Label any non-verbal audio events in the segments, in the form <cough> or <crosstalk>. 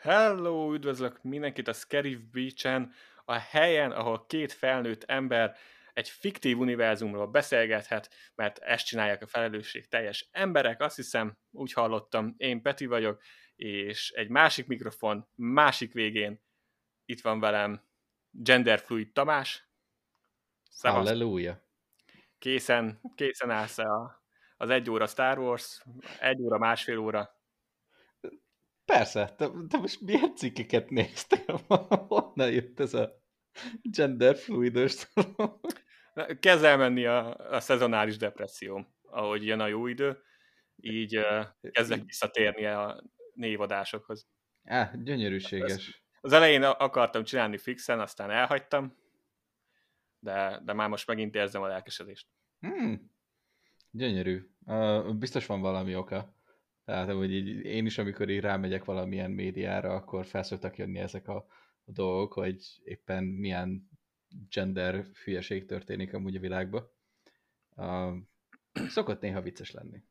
Hello, üdvözlök mindenkit a Scarif Beach-en, a helyen, ahol két felnőtt ember egy fiktív univerzumról beszélgethet, mert ezt csinálják a felelősség teljes emberek, azt hiszem, úgy hallottam, én Peti vagyok, és egy másik mikrofon, másik végén itt van velem genderfluid Tamás. Szevasz. Halleluja. Készen, készen állsz a, az egy óra Star Wars, egy óra, másfél óra Persze, te, te most milyen cikkeket néztél? <laughs> Honnan jött ez a genderfluidos Kezd elmenni a, a szezonális depresszió, ahogy jön a jó idő, így uh, kezdek visszatérni a névadásokhoz. Á, gyönyörűséges. Az elején akartam csinálni fixen, aztán elhagytam, de, de már most megint érzem a lelkesedést. Hmm. Gyönyörű. Uh, biztos van valami oka. Tehát hogy így, én is, amikor így rámegyek valamilyen médiára, akkor felszoktak jönni ezek a, a dolgok, hogy éppen milyen gender hülyeség történik amúgy a világban. Uh, szokott néha vicces lenni.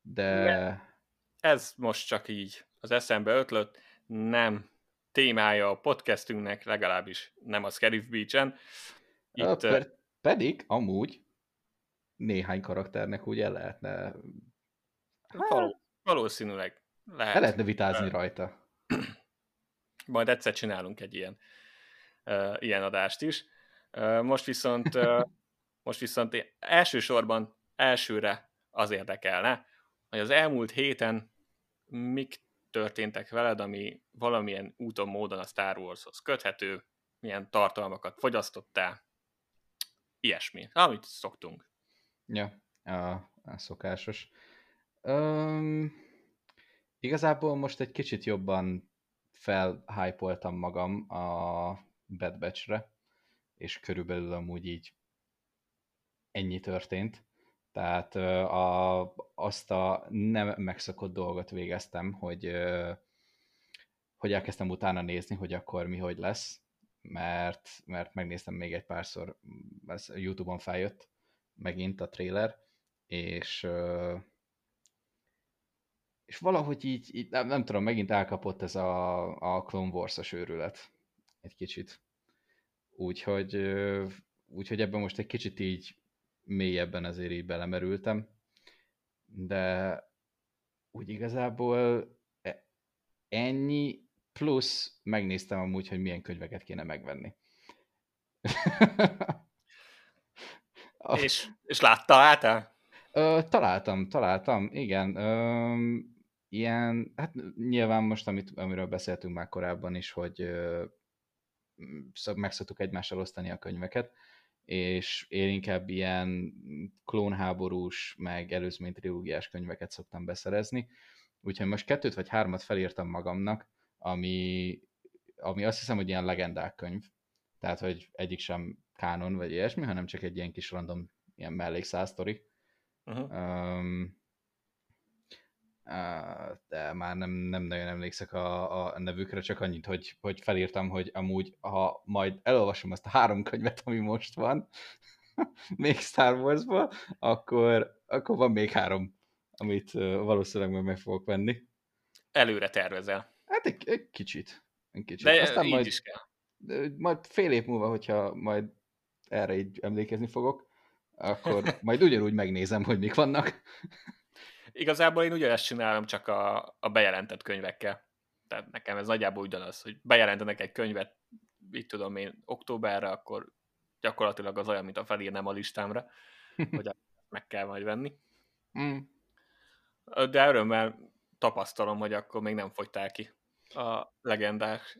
De... Ez most csak így az eszembe ötlött, nem témája a podcastünknek, legalábbis nem a Scarif Beach-en. Itt, uh, per, pedig amúgy néhány karakternek úgy el lehetne Való, valószínűleg lehet. El lehetne vitázni uh, rajta. <clears throat> Majd egyszer csinálunk egy ilyen, uh, ilyen adást is. Uh, most viszont uh, <laughs> most viszont elsősorban elsőre az érdekelne, hogy az elmúlt héten mik történtek veled, ami valamilyen úton, módon a Star Warshoz köthető, milyen tartalmakat fogyasztottál, ilyesmi, amit szoktunk. Ja, a, a szokásos. Um, igazából most egy kicsit jobban felhypoltam magam a Bad Batch-re, és körülbelül amúgy így ennyi történt. Tehát a, azt a nem megszokott dolgot végeztem, hogy, hogy elkezdtem utána nézni, hogy akkor mi hogy lesz, mert, mert megnéztem még egy párszor, ez Youtube-on feljött megint a trailer, és és valahogy így, így nem, nem tudom, megint elkapott ez a, a Clone Wars-os őrület egy kicsit. Úgyhogy, úgyhogy ebben most egy kicsit így mélyebben ezért így belemerültem, de úgy igazából e, ennyi, plusz megnéztem amúgy, hogy milyen könyveket kéne megvenni. <laughs> és, és látta át? találtam, találtam, igen. Ö, ilyen, hát nyilván most, amit, amiről beszéltünk már korábban is, hogy ö, meg szoktuk egymással osztani a könyveket, és én inkább ilyen klónháborús, meg előzmény trilógiás könyveket szoktam beszerezni, úgyhogy most kettőt vagy hármat felírtam magamnak, ami, ami azt hiszem, hogy ilyen legendák könyv, tehát, hogy egyik sem kánon, vagy ilyesmi, hanem csak egy ilyen kis random ilyen mellékszáztori. Uh-huh. Um, de már nem, nem nagyon emlékszek a, a nevükre, csak annyit, hogy, hogy felírtam, hogy amúgy, ha majd elolvasom azt a három könyvet, ami most van, <laughs> még Star Wars-ból, akkor, akkor van még három, amit valószínűleg majd meg fogok venni. Előre tervezel. Hát egy, egy kicsit. Egy kicsit. De Aztán így majd, is kell. Majd fél év múlva, hogyha majd erre így emlékezni fogok, akkor <laughs> majd ugyanúgy megnézem, hogy mik vannak. Igazából én ugyanezt csinálom, csak a, a bejelentett könyvekkel. Tehát nekem ez nagyjából ugyanaz, hogy bejelentenek egy könyvet, így tudom én, októberre, akkor gyakorlatilag az olyan, mint a felírnám a listámra, <laughs> hogy meg kell majd venni. Mm. De örömmel tapasztalom, hogy akkor még nem fogytál ki a legendák.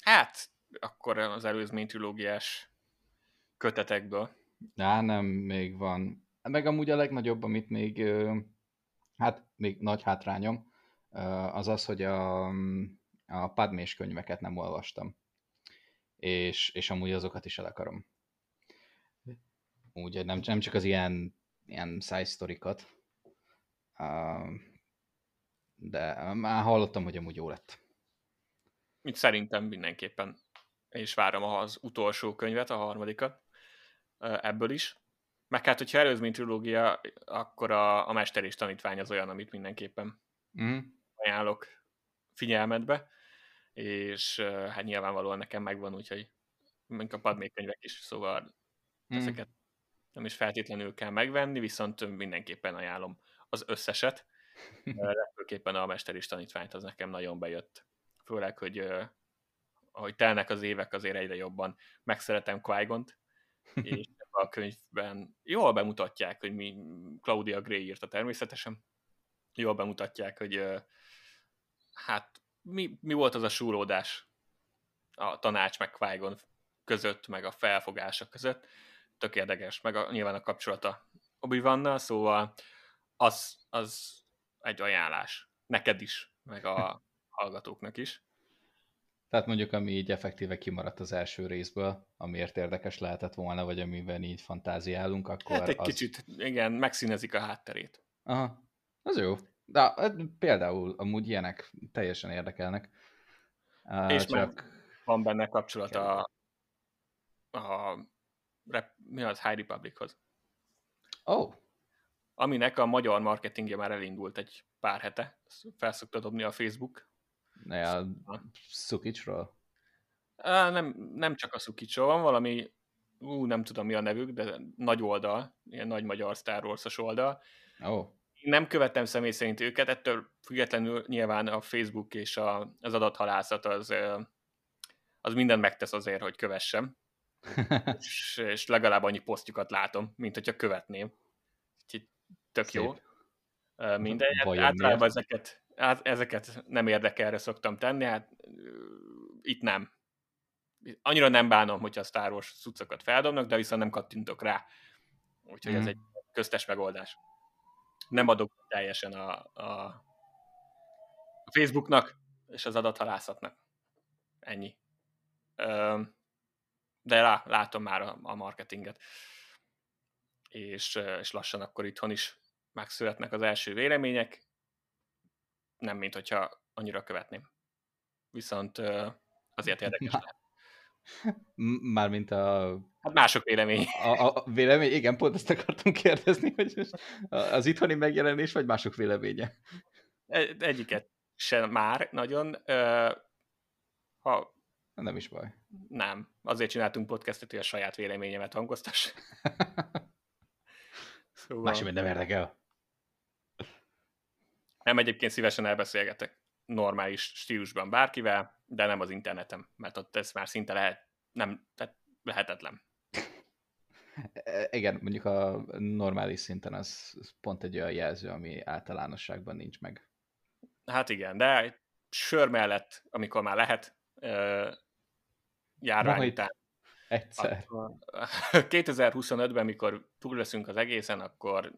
Hát, akkor az előzmény trilógiás kötetekből. Á, nem, még van meg amúgy a legnagyobb, amit még, hát még nagy hátrányom, az az, hogy a, a padmés könyveket nem olvastam. És, és amúgy azokat is el akarom. Úgy, nem, nem csak az ilyen, ilyen side sztorikat, de már hallottam, hogy amúgy jó lett. Mint szerintem mindenképpen. És várom az utolsó könyvet, a harmadikat ebből is. Meg hát, hogyha előzmény trilógia, akkor a, a Mester és Tanítvány az olyan, amit mindenképpen mm. ajánlok. figyelmedbe, és hát nyilvánvalóan nekem megvan, úgyhogy mint a Padmé könyvek is, szóval mm. ezeket nem is feltétlenül kell megvenni, viszont mindenképpen ajánlom az összeset. <laughs> Legfőképpen a Mester tanítványt az nekem nagyon bejött. Főleg, hogy ahogy telnek az évek, azért egyre jobban megszeretem qui és <laughs> a könyvben jól bemutatják, hogy mi Claudia Gray írta természetesen, jól bemutatják, hogy hát mi, mi volt az a súródás a tanács meg qui között, meg a felfogása között. Tök érdekes, meg a, nyilván a kapcsolata obi vannal szóval az, az egy ajánlás. Neked is, meg a <laughs> hallgatóknak is. Tehát mondjuk, ami így effektíve kimaradt az első részből, amiért érdekes lehetett volna, vagy amiben így fantáziálunk, akkor Hát egy az... kicsit, igen, megszínezik a hátterét. Aha, az jó. De hát például amúgy ilyenek teljesen érdekelnek. És csak... van benne kapcsolat a, a mi az High Republichoz. Oh. Aminek a magyar marketingje már elindult egy pár hete. Felszokta dobni a Facebook. Ne, a Szukicsról? Nem, nem csak a Szukicsról, van valami, ú, nem tudom mi a nevük, de nagy oldal, ilyen nagy magyar Star Wars-os oldal. Oh. Nem követtem személy szerint őket, ettől függetlenül nyilván a Facebook és a, az adathalászat az, az mindent megtesz azért, hogy kövessem. <laughs> és, és legalább annyi posztjukat látom, mint hogyha követném. Úgyhogy tök Szép. jó. Mindegy, hát általában ezeket, ezeket nem érdekelre szoktam tenni, hát itt nem. Annyira nem bánom, hogyha a Star Wars cuccokat feldobnak, de viszont nem kattintok rá. Úgyhogy mm. ez egy köztes megoldás. Nem adok teljesen a, a, Facebooknak és az adathalászatnak. Ennyi. De lá, látom már a, a marketinget. És, és lassan akkor itthon is megszületnek az első vélemények, nem mint hogyha annyira követném. Viszont azért <laughs> érdekes lehet. Mármint a... Hát mások vélemény. <laughs> A, a vélemény, igen, pont ezt akartam kérdezni, hogy az itthoni megjelenés, vagy mások véleménye? E, egyiket sem már nagyon. Ha... Nem is baj. Nem. Azért csináltunk podcastet, hogy a saját véleményemet hangoztass. <laughs> szóval... Másik nem érdekel. Nem, egyébként szívesen elbeszélgetek normális stílusban bárkivel, de nem az internetem, mert ott ez már szinte lehet, nem, tehát lehetetlen. E, igen, mondjuk a normális szinten az, az pont egy olyan jelző, ami általánosságban nincs meg. Hát igen, de sör mellett, amikor már lehet, járvány Majd után. Egyszer. 2025-ben, <laughs> mikor túl leszünk az egészen, akkor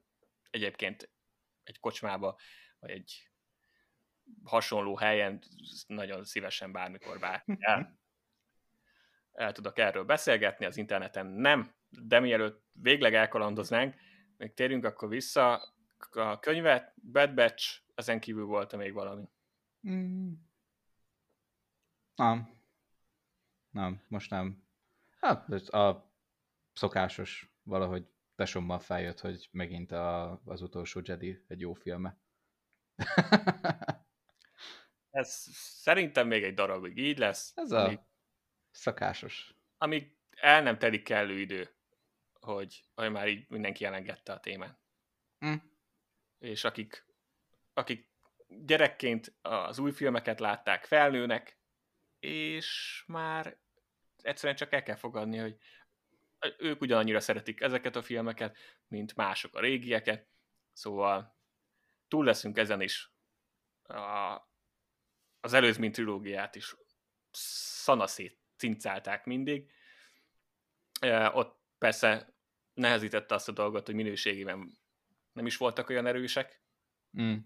egyébként egy kocsmába vagy egy hasonló helyen nagyon szívesen bármikor bárki el, el tudok erről beszélgetni, az interneten nem, de mielőtt végleg elkalandoznánk, még térjünk akkor vissza, a könyvet, Bad Batch, ezen kívül volt még valami? Mm. Nem. Nem, most nem. Hát, a szokásos valahogy tesommal feljött, hogy megint a, az utolsó Jedi egy jó filme. <laughs> Ez szerintem még egy darabig így lesz. Ez amíg, a szakásos. Amíg el nem telik kellő idő, hogy, hogy már így mindenki elengedte a témát. Mm. És akik, akik gyerekként az új filmeket látták, felnőnek, és már egyszerűen csak el kell fogadni, hogy ők ugyanannyira szeretik ezeket a filmeket, mint mások a régieket, szóval túl leszünk ezen is. A, az előzmény trilógiát is szanaszét cincálták mindig. E, ott persze nehezítette azt a dolgot, hogy minőségében nem is voltak olyan erősek. Mm.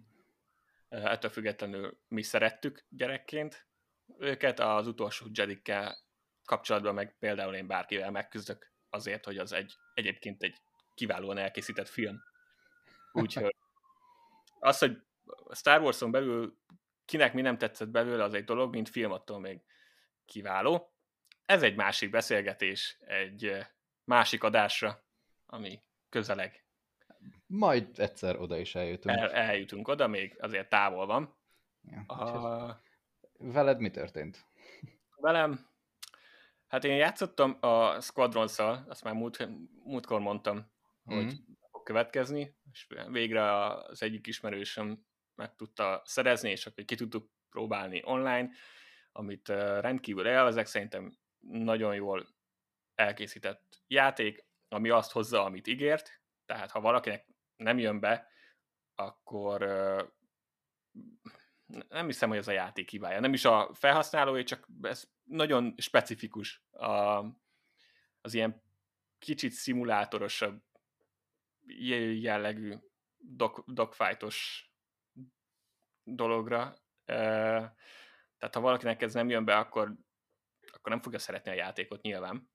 E, ettől függetlenül mi szerettük gyerekként őket. Az utolsó Jedikkel kapcsolatban meg például én bárkivel megküzdök azért, hogy az egy egyébként egy kiválóan elkészített film. Úgyhogy az, hogy Star Wars-on belül kinek mi nem tetszett belőle, az egy dolog, mint film attól még kiváló. Ez egy másik beszélgetés, egy másik adásra, ami közeleg. Majd egyszer oda is eljutunk. El, eljutunk oda, még azért távol van. Ja, a, veled mi történt? Velem, hát én játszottam a Squadrons-szal, azt már múlt, múltkor mondtam, mm. hogy következni, és végre az egyik ismerősöm meg tudta szerezni, és akkor ki tudtuk próbálni online, amit rendkívül élvezek, szerintem nagyon jól elkészített játék, ami azt hozza, amit ígért, tehát ha valakinek nem jön be, akkor nem hiszem, hogy ez a játék hibája. Nem is a felhasználói, csak ez nagyon specifikus a, az ilyen kicsit szimulátorosabb jellegű dog, dogfightos dologra. Tehát ha valakinek ez nem jön be, akkor, akkor nem fogja szeretni a játékot nyilván,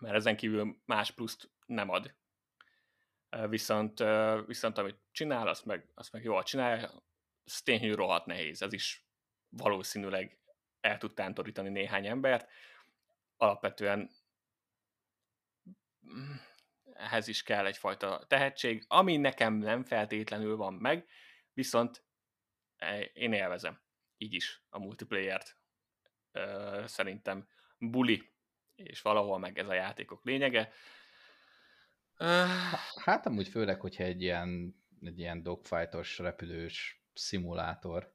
mert ezen kívül más pluszt nem ad. Viszont, viszont amit csinál, azt meg, azt meg jól csinálja, ez tényleg rohadt nehéz. Ez is valószínűleg el tud tántorítani néhány embert. Alapvetően mm, ehhez is kell egyfajta tehetség, ami nekem nem feltétlenül van meg, viszont e, én élvezem így is a multiplayer-t. Szerintem buli, és valahol meg ez a játékok lényege. Hát amúgy főleg, hogyha egy ilyen, egy ilyen dogfightos, repülős szimulátor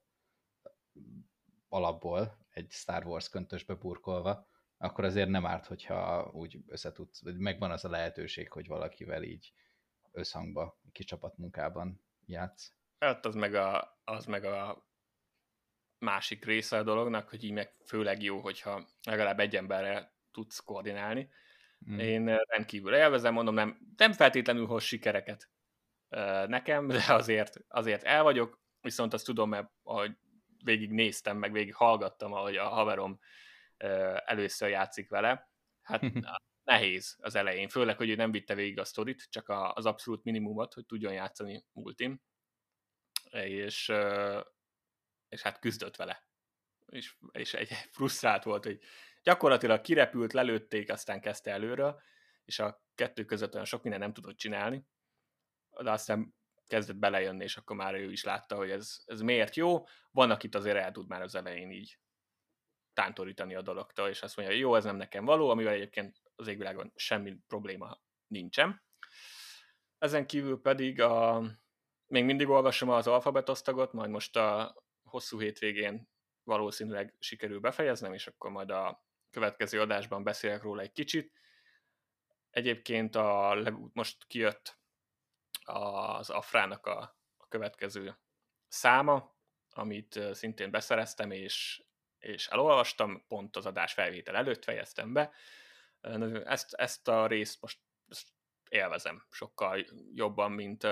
alapból egy Star Wars köntösbe burkolva, akkor azért nem árt, hogyha úgy összetudsz, vagy megvan az a lehetőség, hogy valakivel így összhangba, kis csapatmunkában játsz. Hát az meg a, az meg a másik része a dolognak, hogy így meg főleg jó, hogyha legalább egy emberrel tudsz koordinálni. Mm. Én rendkívül élvezem, mondom, nem, nem feltétlenül hoz sikereket nekem, de azért, azért el vagyok, viszont azt tudom, mert ahogy végig néztem, meg végig hallgattam, ahogy a haverom először játszik vele, hát <laughs> nehéz az elején, főleg, hogy ő nem vitte végig a sztorit, csak az abszolút minimumot, hogy tudjon játszani multim, és, és hát küzdött vele. És, és egy frusztrált volt, hogy gyakorlatilag kirepült, lelőtték, aztán kezdte előről, és a kettő között olyan sok minden nem tudott csinálni, de aztán kezdett belejönni, és akkor már ő is látta, hogy ez, ez miért jó. Van, akit azért el tud már az elején így tántorítani a dologtól, és azt mondja, jó, ez nem nekem való, amivel egyébként az égvilágon semmi probléma nincsen. Ezen kívül pedig a, még mindig olvasom az alfabetosztagot, majd most a hosszú hétvégén valószínűleg sikerül befejeznem, és akkor majd a következő adásban beszélek róla egy kicsit. Egyébként a, most kijött az Afrának a, a következő száma, amit szintén beszereztem, és, és elolvastam, pont az adás felvétel előtt fejeztem be. Ezt, ezt a részt most ezt élvezem sokkal jobban, mint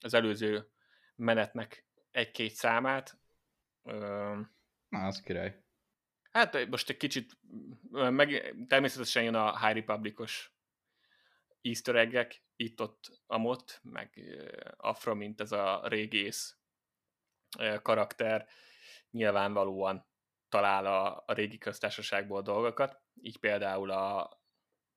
az előző menetnek egy-két számát. Na, az király. Hát most egy kicsit, meg természetesen jön a High Republicos easter eggek, itt-ott, amott, meg Afra, mint ez a régész karakter, nyilvánvalóan talál a, a régi köztársaságból dolgokat, így például a,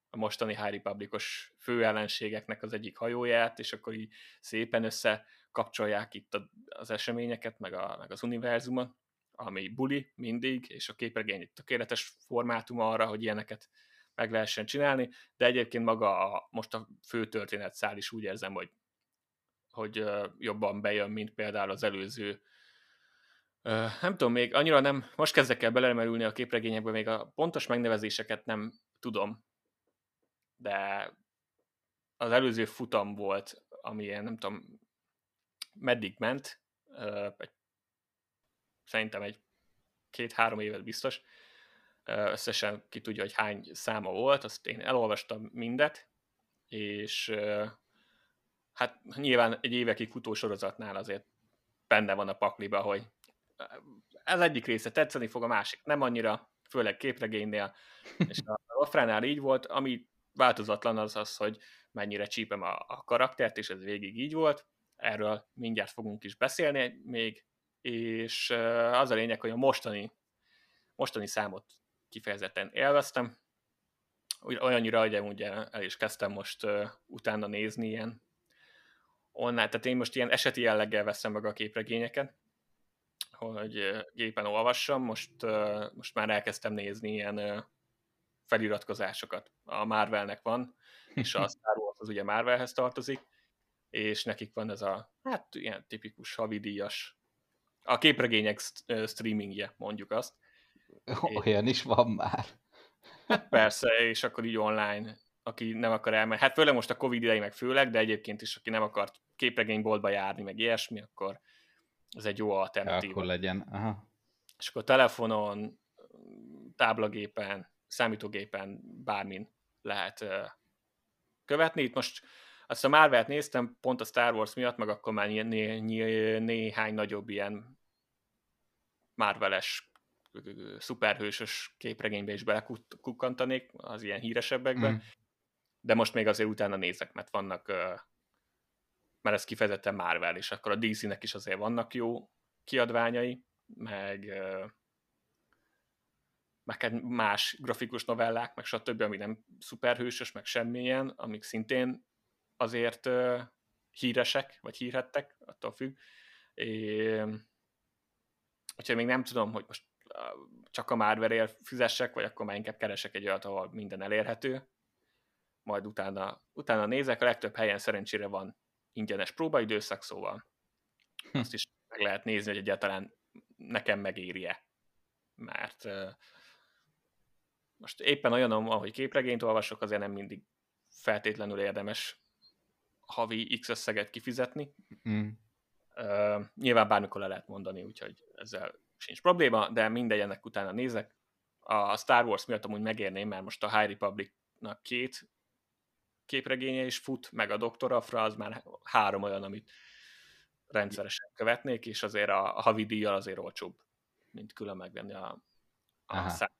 a mostani High Republicos főellenségeknek az egyik hajóját, és akkor így szépen összekapcsolják itt az eseményeket, meg, a, meg az univerzumot, ami buli mindig, és a képregény egy tökéletes formátum arra, hogy ilyeneket meg lehessen csinálni, de egyébként maga a, most a fő történetszál is úgy érzem, hogy, hogy jobban bejön, mint például az előző nem tudom, még annyira nem, most kezdek el belemerülni a képregényekbe, még a pontos megnevezéseket nem tudom, de az előző futam volt, ami ilyen, nem tudom, meddig ment, szerintem egy két-három évet biztos, összesen ki tudja, hogy hány száma volt, azt én elolvastam mindet, és hát nyilván egy évekig futó sorozatnál azért benne van a pakliba, hogy ez egyik része tetszeni fog, a másik. Nem annyira, főleg képregénynél, és a <laughs> Afránál így volt, ami változatlan az az, hogy mennyire csípem a, a karaktert, és ez végig így volt, erről mindjárt fogunk is beszélni még, és az a lényeg, hogy a mostani, mostani számot kifejezetten élveztem, olyannyira, hogy ugye el is kezdtem most uh, utána nézni ilyen online, tehát én most ilyen eseti jelleggel veszem meg a képregényeket, hogy gépen olvassam, most, most már elkezdtem nézni ilyen feliratkozásokat. A Marvelnek van, és a <laughs> Star Wars az ugye Marvelhez tartozik, és nekik van ez a, hát ilyen tipikus havidíjas, a képregények streamingje, mondjuk azt. Olyan is van már. Hát persze, és akkor így online, aki nem akar elmenni, hát főleg most a Covid idején meg főleg, de egyébként is, aki nem akart képregényboltba járni, meg ilyesmi, akkor ez egy jó alternatíva. akkor legyen, aha. És akkor telefonon, táblagépen, számítógépen, bármin lehet követni. Itt most azt a Marvel-t néztem, pont a Star Wars miatt, meg akkor már né- né- néhány nagyobb ilyen Marveles szuperhősös képregénybe is belekukkantanék, az ilyen híresebbekbe, mm. de most még azért utána nézek, mert vannak, mert ez kifejezetten Marvel, és akkor a DC-nek is azért vannak jó kiadványai, meg meg más grafikus novellák, meg stb., ami nem szuperhősös, meg semmilyen, amik szintén azért híresek, vagy hírhettek, attól függ. É, úgyhogy még nem tudom, hogy most csak a Marvelért fizessek, vagy akkor már inkább keresek egy olyat, ahol minden elérhető. Majd utána, utána nézek, a legtöbb helyen szerencsére van ingyenes próbaidőszak, szóval hm. azt is meg lehet nézni, hogy egyáltalán nekem megéri-e. Mert most éppen olyan, ahogy képregényt olvasok, azért nem mindig feltétlenül érdemes havi X összeget kifizetni. Mm. Uh, nyilván bármikor le lehet mondani, úgyhogy ezzel sincs probléma, de mindegy, ennek utána nézek. A Star Wars miatt amúgy megérném, mert most a High Republicnak két képregénye is fut, meg a Dr. Afra, az már három olyan, amit rendszeresen követnék, és azért a, a havi díjjal azért olcsóbb, mint külön megvenni a, a szám.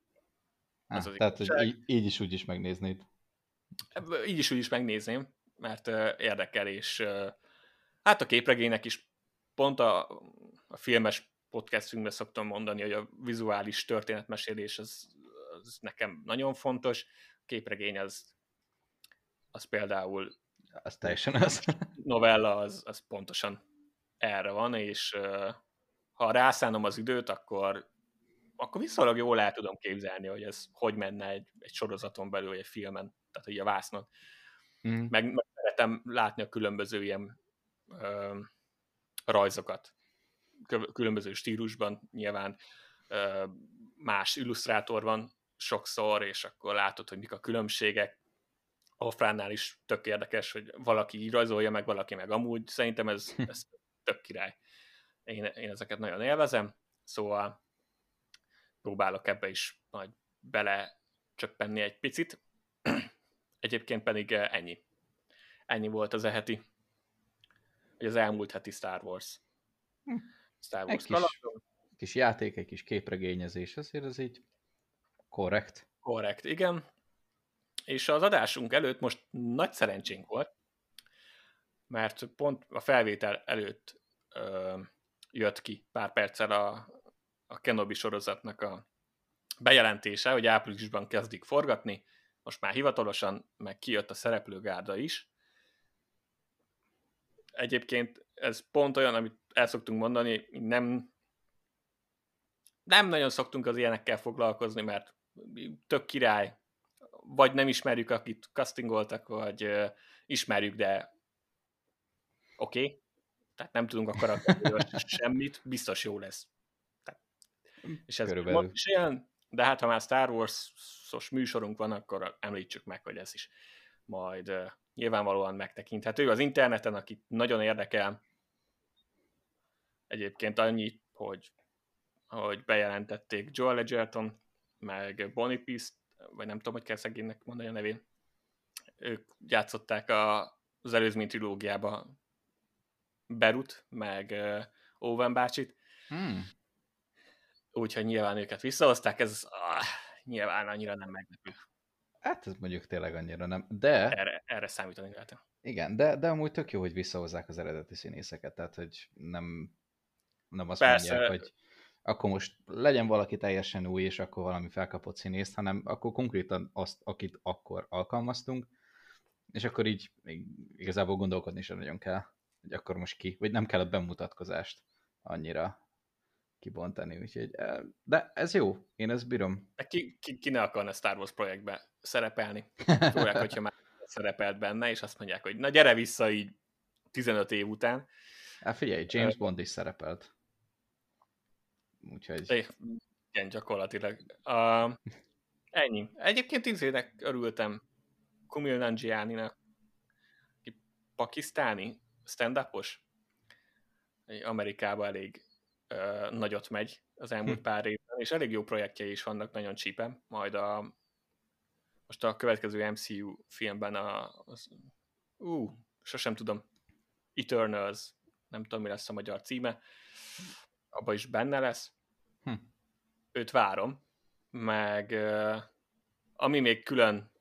Ez az tehát, hogy így, így is úgy is megnéznéd. Így is úgy is megnézném, mert uh, érdekel, és uh, hát a képregénynek is pont a, a filmes podcastünkben szoktam mondani, hogy a vizuális történetmesélés az, az nekem nagyon fontos. A képregény az, az például az teljesen az. <laughs> novella az, az pontosan erre van, és ha rászánom az időt, akkor akkor viszonylag jól el tudom képzelni, hogy ez hogy menne egy, egy sorozaton belül, egy filmen, tehát hogy a vásznon. Mm. Meg, meg szeretem látni a különböző ilyen ö, rajzokat, különböző stílusban, nyilván ö, más illusztrátor van sokszor, és akkor látod, hogy mik a különbségek. Ofránnál is tök érdekes, hogy valaki így rajzolja, meg valaki meg amúgy. Szerintem ez, ez tök király. Én, én ezeket nagyon élvezem, szóval próbálok ebbe is majd bele csöppenni egy picit. Egyébként pedig eh, ennyi. Ennyi volt az eheti, vagy az elmúlt heti Star Wars. Hm. Star Wars egy kis, kis játék, egy kis képregényezés, azért az így korrekt. Korrekt, igen. És az adásunk előtt most nagy szerencsénk volt, mert pont a felvétel előtt ö, jött ki pár perccel a a Kenobi sorozatnak a bejelentése, hogy áprilisban kezdik forgatni, most már hivatalosan, meg kijött a szereplőgárda is. Egyébként ez pont olyan, amit el szoktunk mondani, nem, nem nagyon szoktunk az ilyenekkel foglalkozni, mert tök király, vagy nem ismerjük, akit castingoltak, vagy uh, ismerjük, de oké, okay. tehát nem tudunk a karakterről <laughs> semmit, biztos jó lesz. És ez Körülbelül. is ilyen, de hát ha már Star Wars-os műsorunk van, akkor említsük meg, hogy ez is majd uh, nyilvánvalóan megtekinthető. Az interneten, akit nagyon érdekel, egyébként annyi, hogy, hogy bejelentették Joel Edgerton, meg Boniface, vagy nem tudom, hogy kell szegénynek mondani a nevén. Ők játszották a, az előzmény trilógiába Berut, meg uh, Owen bácsit. Hmm úgyhogy nyilván őket visszahozták, ez ah, nyilván annyira nem meglepő. Hát ez mondjuk tényleg annyira nem, de... Erre, erre számítani lehet. Igen, de, de amúgy tök jó, hogy visszahozzák az eredeti színészeket, tehát hogy nem, nem azt Persze. mondják, hogy akkor most legyen valaki teljesen új, és akkor valami felkapott színészt, hanem akkor konkrétan azt, akit akkor alkalmaztunk, és akkor így igazából gondolkodni sem nagyon kell, hogy akkor most ki, vagy nem kell a bemutatkozást annyira kibontani, úgyhogy, de ez jó, én ezt bírom. Ki, ki, ki ne akarna Star Wars projektbe szerepelni? <laughs> Főleg, hogyha már szerepelt benne, és azt mondják, hogy na gyere vissza így 15 év után. Hát figyelj, James Bond is szerepelt. Úgyhogy... É, igen, gyakorlatilag. Uh, ennyi. Egyébként izének örültem Kumil Nanjiani-nak, pakisztáni stand-upos, Amerikában elég uh, nagyot megy az elmúlt hm. pár évben, és elég jó projektjei is vannak, nagyon csípem. Majd a most a következő MCU filmben a, az, ú, sosem tudom, Eternals, nem tudom, mi lesz a magyar címe, abban is benne lesz. Hm. Őt várom, meg ami még külön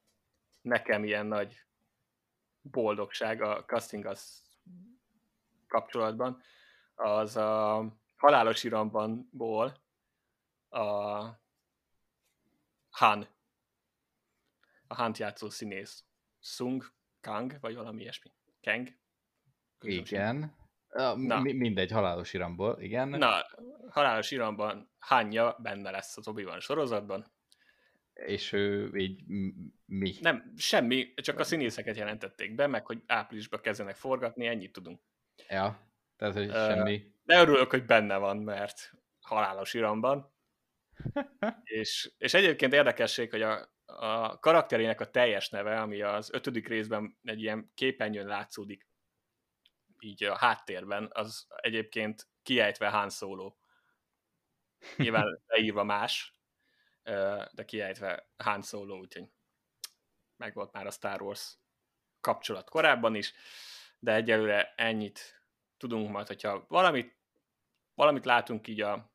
nekem ilyen nagy boldogság a casting az kapcsolatban, az a halálos irambanból a Han, a Han játszó színész. Sung Kang, vagy valami ilyesmi. Kang? Igen. Na. mindegy, halálos iramból, igen. Na, halálos iramban Hanya benne lesz az obi sorozatban. És ő így mi? Nem, semmi, csak a színészeket jelentették be, meg hogy áprilisban kezdenek forgatni, ennyit tudunk. Ja, tehát hogy uh, semmi. De örülök, hogy benne van, mert halálos iramban. <laughs> és, és egyébként érdekesség, hogy a, a karakterének a teljes neve, ami az ötödik részben egy ilyen képernyőn látszódik, így a háttérben, az egyébként kiejtve Han Solo. Nyilván <laughs> leírva más, de kiejtve Han Solo, úgyhogy meg volt már a Star Wars kapcsolat korábban is, de egyelőre ennyit tudunk majd, hogyha valamit, valamit látunk így a,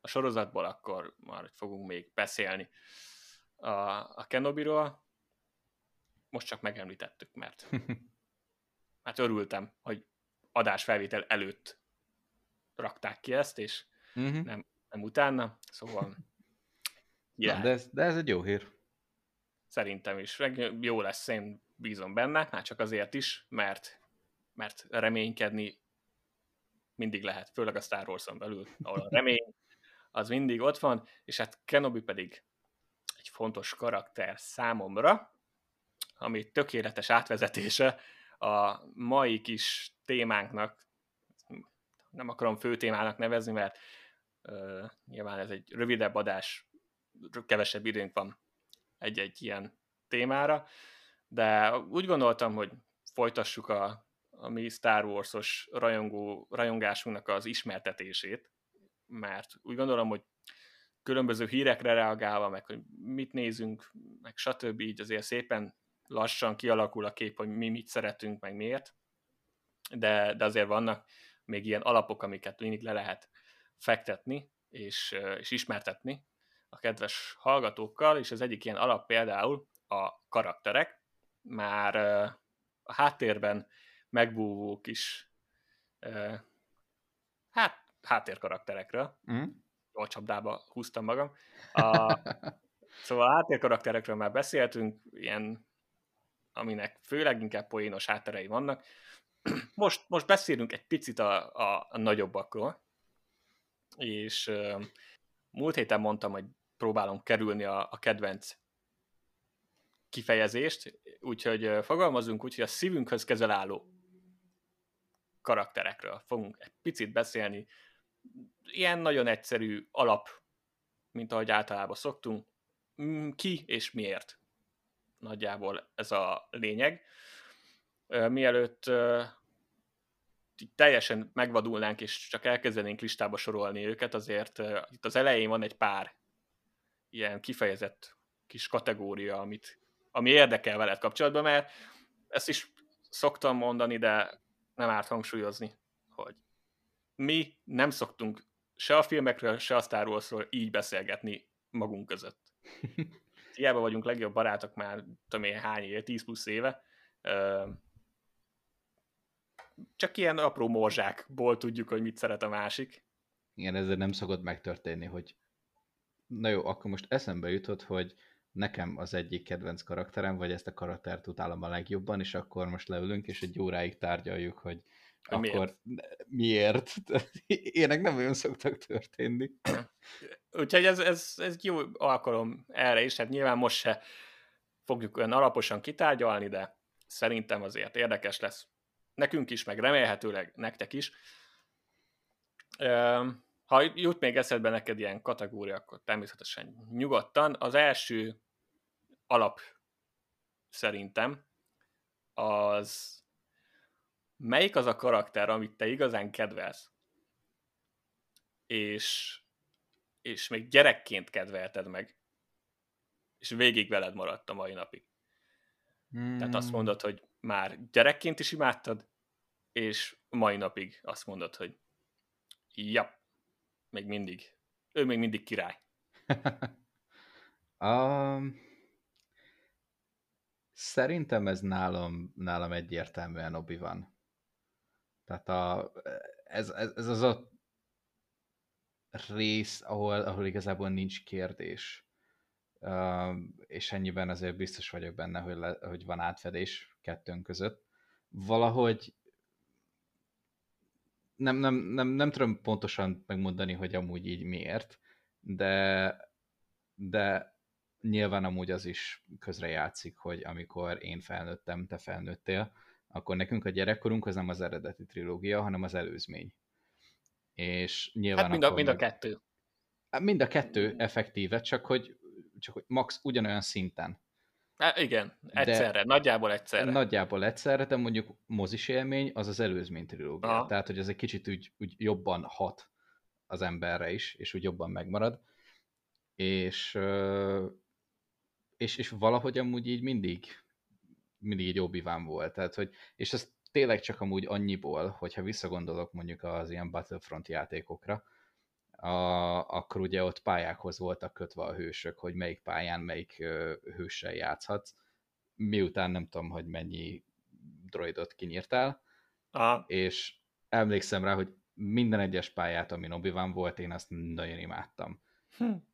a sorozatból, akkor már fogunk még beszélni a, a Kenobiról. Most csak megemlítettük, mert <laughs> hát örültem, hogy adásfelvétel előtt rakták ki ezt, és uh-huh. nem, nem utána, szóval yeah. <laughs> Na, de, ez, de ez egy jó hír. Szerintem is. Jó lesz, én bízom benne, hát csak azért is, mert, mert reménykedni mindig lehet, főleg a Star Wars-on belül, ahol a remény az mindig ott van, és hát Kenobi pedig egy fontos karakter számomra, ami tökéletes átvezetése a mai kis témánknak, nem akarom fő témának nevezni, mert uh, nyilván ez egy rövidebb adás, kevesebb időnk van egy-egy ilyen témára, de úgy gondoltam, hogy folytassuk a, a mi Star Wars-os rajongó, rajongásunknak az ismertetését, mert úgy gondolom, hogy különböző hírekre reagálva, meg hogy mit nézünk, meg stb. így azért szépen lassan kialakul a kép, hogy mi mit szeretünk, meg miért, de, de azért vannak még ilyen alapok, amiket mindig le lehet fektetni, és, és ismertetni a kedves hallgatókkal, és az egyik ilyen alap például a karakterek, már a háttérben megbúvó kis hát háttérkarakterekről, mm. jól csapdába húztam magam. A, <laughs> szóval a háttérkarakterekről már beszéltünk, ilyen aminek főleg inkább poénos hátterei vannak. <clears throat> Most, most beszélünk egy picit a, a, a nagyobbakról, és múlt héten mondtam, hogy próbálom kerülni a, a kedvenc kifejezést, úgyhogy fogalmazunk úgy, hogy a szívünkhöz közel álló karakterekről fogunk egy picit beszélni. Ilyen nagyon egyszerű alap, mint ahogy általában szoktunk. Ki és miért Nagyjából ez a lényeg. Mielőtt teljesen megvadulnánk, és csak elkezdenénk listába sorolni őket, azért itt az elején van egy pár ilyen kifejezett kis kategória, amit, ami érdekel veled kapcsolatban, mert ezt is szoktam mondani, de nem árt hangsúlyozni, hogy mi nem szoktunk se a filmekről, se a Star Warsról így beszélgetni magunk között. <laughs> hiába vagyunk legjobb barátok már, tudom én hány éve, 10 plusz éve, csak ilyen apró morzsákból tudjuk, hogy mit szeret a másik. Igen, ezzel nem szokott megtörténni, hogy na jó, akkor most eszembe jutott, hogy nekem az egyik kedvenc karakterem, vagy ezt a karaktert utálom a legjobban, és akkor most leülünk, és egy óráig tárgyaljuk, hogy? Akkor miért? <laughs> Ének nem olyan szoktak történni. Úgyhogy ez, ez, ez jó alkalom erre is, hát nyilván most se fogjuk olyan alaposan kitárgyalni, de szerintem azért érdekes lesz nekünk is, meg remélhetőleg nektek is. Ha jut még eszedbe neked ilyen kategória, akkor természetesen nyugodtan. Az első alap szerintem az melyik az a karakter, amit te igazán kedvelsz, és, és még gyerekként kedvelted meg, és végig veled maradt a mai napig. Hmm. Tehát azt hmm. mondod, hogy már gyerekként is imádtad, és mai napig azt mondod, hogy ja, még mindig. Ő még mindig király. <laughs> um, szerintem ez nálam, nálam egyértelműen obi van. Tehát a, ez, ez, ez az a rész, ahol, ahol igazából nincs kérdés. És ennyiben azért biztos vagyok benne, hogy, le, hogy van átfedés kettőnk között. Valahogy nem, nem, nem, nem tudom pontosan megmondani, hogy amúgy így miért, de, de nyilván amúgy az is közrejátszik, hogy amikor én felnőttem, te felnőttél, akkor nekünk a gyerekkorunk az nem az eredeti trilógia, hanem az előzmény. És nyilván hát mind a, mind a kettő. Hát mind a kettő effektíve, csak hogy, csak hogy max ugyanolyan szinten. Há, igen, egyszerre, de nagyjából egyszerre. Nagyjából egyszerre, de mondjuk mozis élmény az az előzmény trilógia. Aha. Tehát, hogy ez egy kicsit úgy, úgy jobban hat az emberre is, és úgy jobban megmarad. És, és, és valahogy amúgy így mindig, mindig így obi volt. Tehát, hogy, és ez tényleg csak amúgy annyiból, hogyha visszagondolok mondjuk az ilyen Battlefront játékokra, a, akkor ugye ott pályákhoz voltak kötve a hősök, hogy melyik pályán melyik ö, hőssel játszhatsz, miután nem tudom, hogy mennyi droidot kinyírtál, Aha. és emlékszem rá, hogy minden egyes pályát, ami obi volt, én azt nagyon imádtam.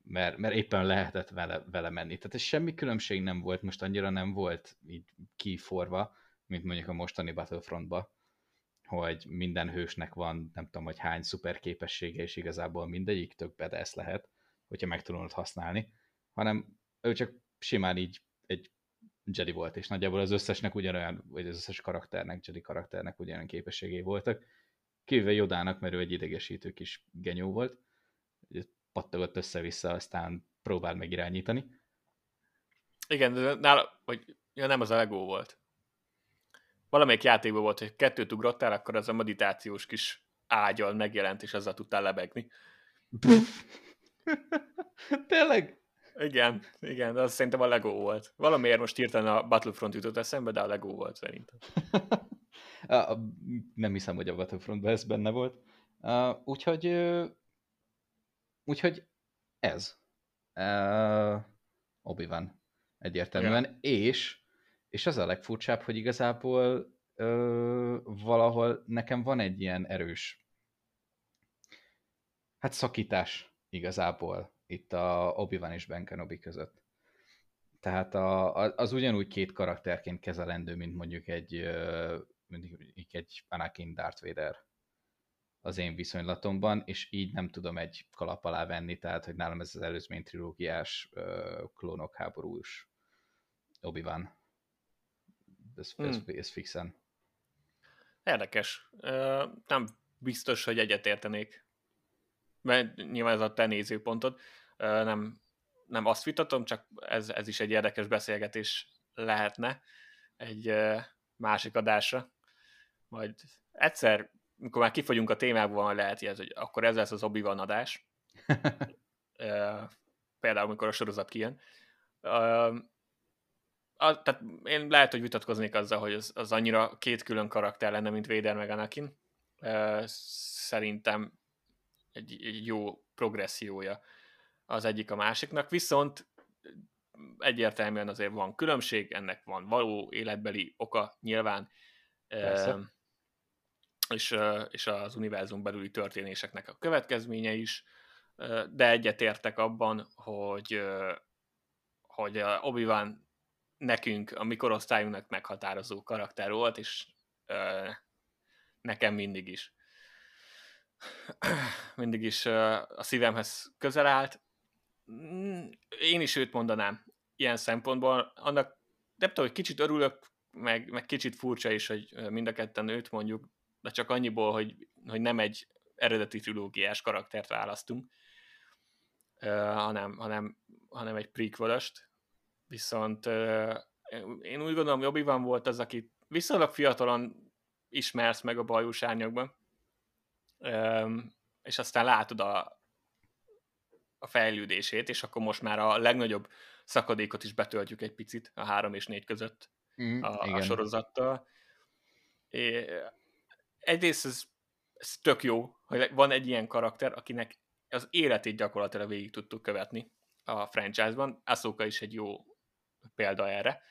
Mert, mert éppen lehetett vele, vele menni. Tehát ez semmi különbség nem volt, most annyira nem volt így kiforva, mint mondjuk a mostani Battlefrontba hogy minden hősnek van, nem tudom, hogy hány szuper képessége, és igazából mindegyik tök bedesz lehet, hogyha meg tudod használni, hanem ő csak simán így egy Jedi volt, és nagyjából az összesnek ugyanolyan, vagy az összes karakternek, Jedi karakternek ugyanolyan képességei voltak, kivéve Jodának, mert ő egy idegesítő kis genyó volt, pattogott össze-vissza, aztán próbáld meg irányítani. Igen, de nála, hogy ja, nem az a Lego volt valamelyik játékban volt, hogy kettőt ugrottál, akkor az a meditációs kis ágyal megjelent, és azzal tudtál lebegni. <laughs> Tényleg? Igen, igen, de az szerintem a Lego volt. Valamiért most írtan a Battlefront jutott eszembe, de a Lego volt szerintem. <laughs> Nem hiszem, hogy a Battlefrontban ez benne volt. Uh, úgyhogy úgyhogy ez. Uh, Obi-Wan. Egyértelműen. Ja. És és az a legfurcsább, hogy igazából ö, valahol nekem van egy ilyen erős hát szakítás igazából itt a Obi-Wan és Ben Kenobi között. Tehát a, az ugyanúgy két karakterként kezelendő, mint mondjuk egy, mondjuk egy Anakin Darth Vader az én viszonylatomban, és így nem tudom egy kalap alá venni, tehát hogy nálam ez az előzmény trilógiás klónok háborús Obi-Wan ez, hmm. ez, ez fixen. Érdekes. Nem biztos, hogy egyetértenék. Mert nyilván ez a te nézőpontod. Nem, nem azt vitatom, csak ez, ez is egy érdekes beszélgetés lehetne egy másik adásra. Majd egyszer, amikor már kifogyunk a témából, lehet, hogy, hogy akkor ez lesz az obi adás. <laughs> Például, amikor a sorozat kijön a, tehát én lehet, hogy vitatkoznék azzal, hogy az, az annyira két külön karakter lenne, mint Vader meg Anakin. Szerintem egy, egy jó progressziója az egyik a másiknak, viszont egyértelműen azért van különbség, ennek van való életbeli oka nyilván, Persze. És, és az univerzum belüli történéseknek a következménye is, de egyetértek abban, hogy hogy obi nekünk, a mi korosztályunknak meghatározó karakter volt, és nekem mindig is <clears throat> mindig is a szívemhez közel állt. Mm, én is őt mondanám ilyen szempontból. Annak nem tudom, hogy kicsit örülök, meg, meg kicsit furcsa is, hogy mind a ketten őt mondjuk, de csak annyiból, hogy, hogy nem egy eredeti trilógiás karaktert választunk, hanem, hanem, hanem egy prequelöst. Viszont én úgy gondolom, hogy obi volt az, aki viszonylag fiatalon ismersz meg a bajós árnyakban, és aztán látod a, a fejlődését, és akkor most már a legnagyobb szakadékot is betöltjük egy picit a három és négy között mm, a, a sorozattal. É, egyrészt ez, ez tök jó, hogy van egy ilyen karakter, akinek az életét gyakorlatilag végig tudtuk követni a franchise-ban. Ahsoka is egy jó példa erre.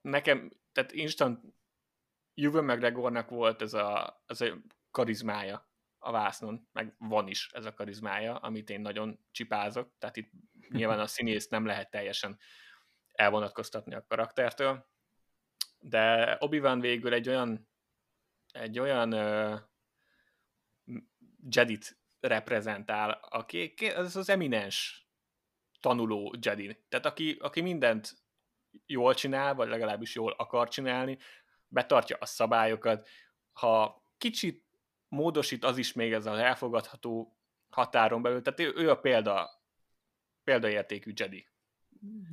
Nekem, tehát instant Juve McGregornak volt ez a, ez a karizmája a vásznon, meg van is ez a karizmája, amit én nagyon csipázok, tehát itt nyilván a <laughs> színészt nem lehet teljesen elvonatkoztatni a karaktertől, de obi végül egy olyan egy olyan uh, Jedit reprezentál, aki ez az eminens tanuló Jedi. Tehát aki, aki mindent jól csinál, vagy legalábbis jól akar csinálni, betartja a szabályokat, ha kicsit módosít, az is még ez az elfogadható határon belül, tehát ő, ő a példa, példaértékű Jedi.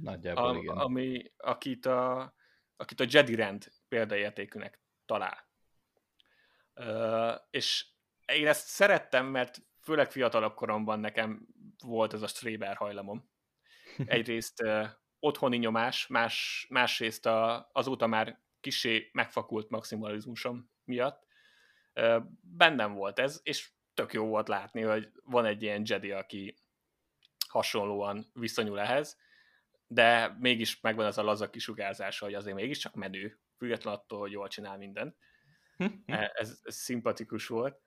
Nagyjából a, igen. Ami, akit a, akit a Jedi rend példaértékűnek talál. És én ezt szerettem, mert főleg fiatalabb koromban nekem volt ez a Stréber hajlamom. <laughs> Egyrészt uh, otthoni nyomás, más, másrészt a, azóta már kisé megfakult maximalizmusom miatt. Uh, bennem volt ez, és tök jó volt látni, hogy van egy ilyen Jedi, aki hasonlóan viszonyul ehhez, de mégis megvan az a laza kisugárzása, hogy azért mégiscsak menő, független attól, hogy jól csinál mindent. E, ez, ez szimpatikus volt.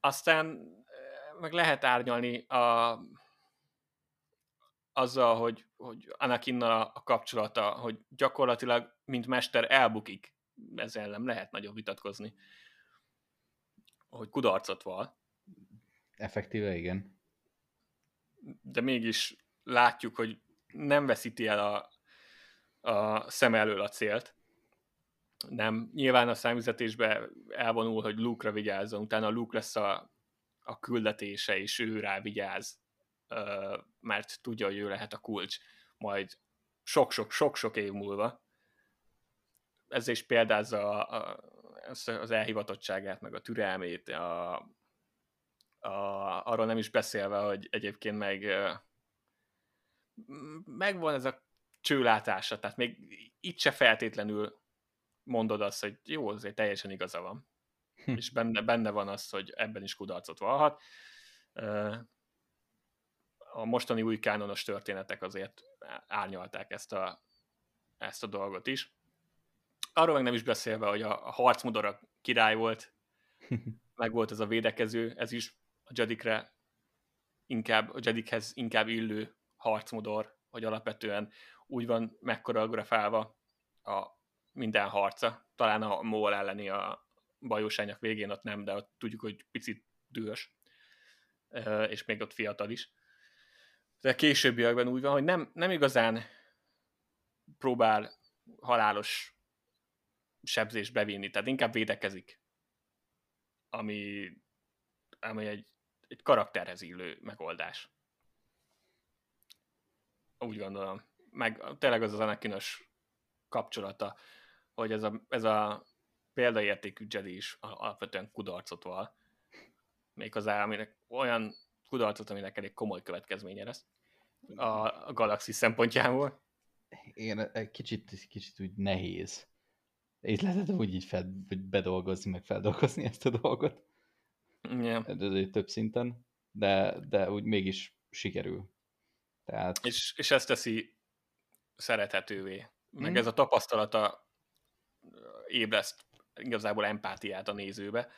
Aztán e, meg lehet árnyalni a, azzal, hogy, hogy Anakinnal a kapcsolata, hogy gyakorlatilag, mint mester elbukik. Ezzel nem lehet nagyon vitatkozni. Hogy kudarcot val. Effektíve igen. De mégis látjuk, hogy nem veszíti el a, a szem elől a célt. Nem. Nyilván a számüzetésbe elvonul, hogy Luke-ra vigyázzon, utána Luke lesz a, a küldetése, és ő rá vigyáz, mert tudja, hogy ő lehet a kulcs. Majd sok-sok-sok-sok év múlva. Ez is példázza a, a, az elhivatottságát, meg a türelmét, a, a, arról nem is beszélve, hogy egyébként meg megvan ez a csőlátása, tehát még itt se feltétlenül mondod azt, hogy jó, azért teljesen igaza van. Hm. És benne, benne van az, hogy ebben is kudarcot valhat. A mostani új kánonos történetek azért árnyalták ezt a, ezt a dolgot is. Arról meg nem is beszélve, hogy a, a harcmodora király volt, meg volt ez a védekező, ez is a Jedikre inkább, a Jedikhez inkább illő harcmodor, hogy alapvetően úgy van megkoreografálva a minden harca. Talán a Mól elleni a bajósányok végén ott nem, de ott tudjuk, hogy picit dühös, és még ott fiatal is. De későbbiekben úgy van, hogy nem, nem igazán próbál halálos sebzést bevinni, tehát inkább védekezik, ami, ami egy, egy karakterhez illő megoldás. Úgy gondolom. Meg tényleg az az Anakinos kapcsolata, hogy ez a, ez a példaértékű Jedi is alapvetően kudarcot val. Méghozzá, aminek olyan kudarcot, aminek elég komoly következménye lesz a, a galaxis szempontjából. Igen, kicsit, kicsit úgy nehéz. Itt lehet úgy így fel, bedolgozni, meg feldolgozni ezt a dolgot. Yeah. Ez több szinten, de, de úgy mégis sikerül. Tehát... És, és ez teszi szerethetővé. Meg mm. ez a tapasztalata ébreszt igazából empátiát a nézőbe.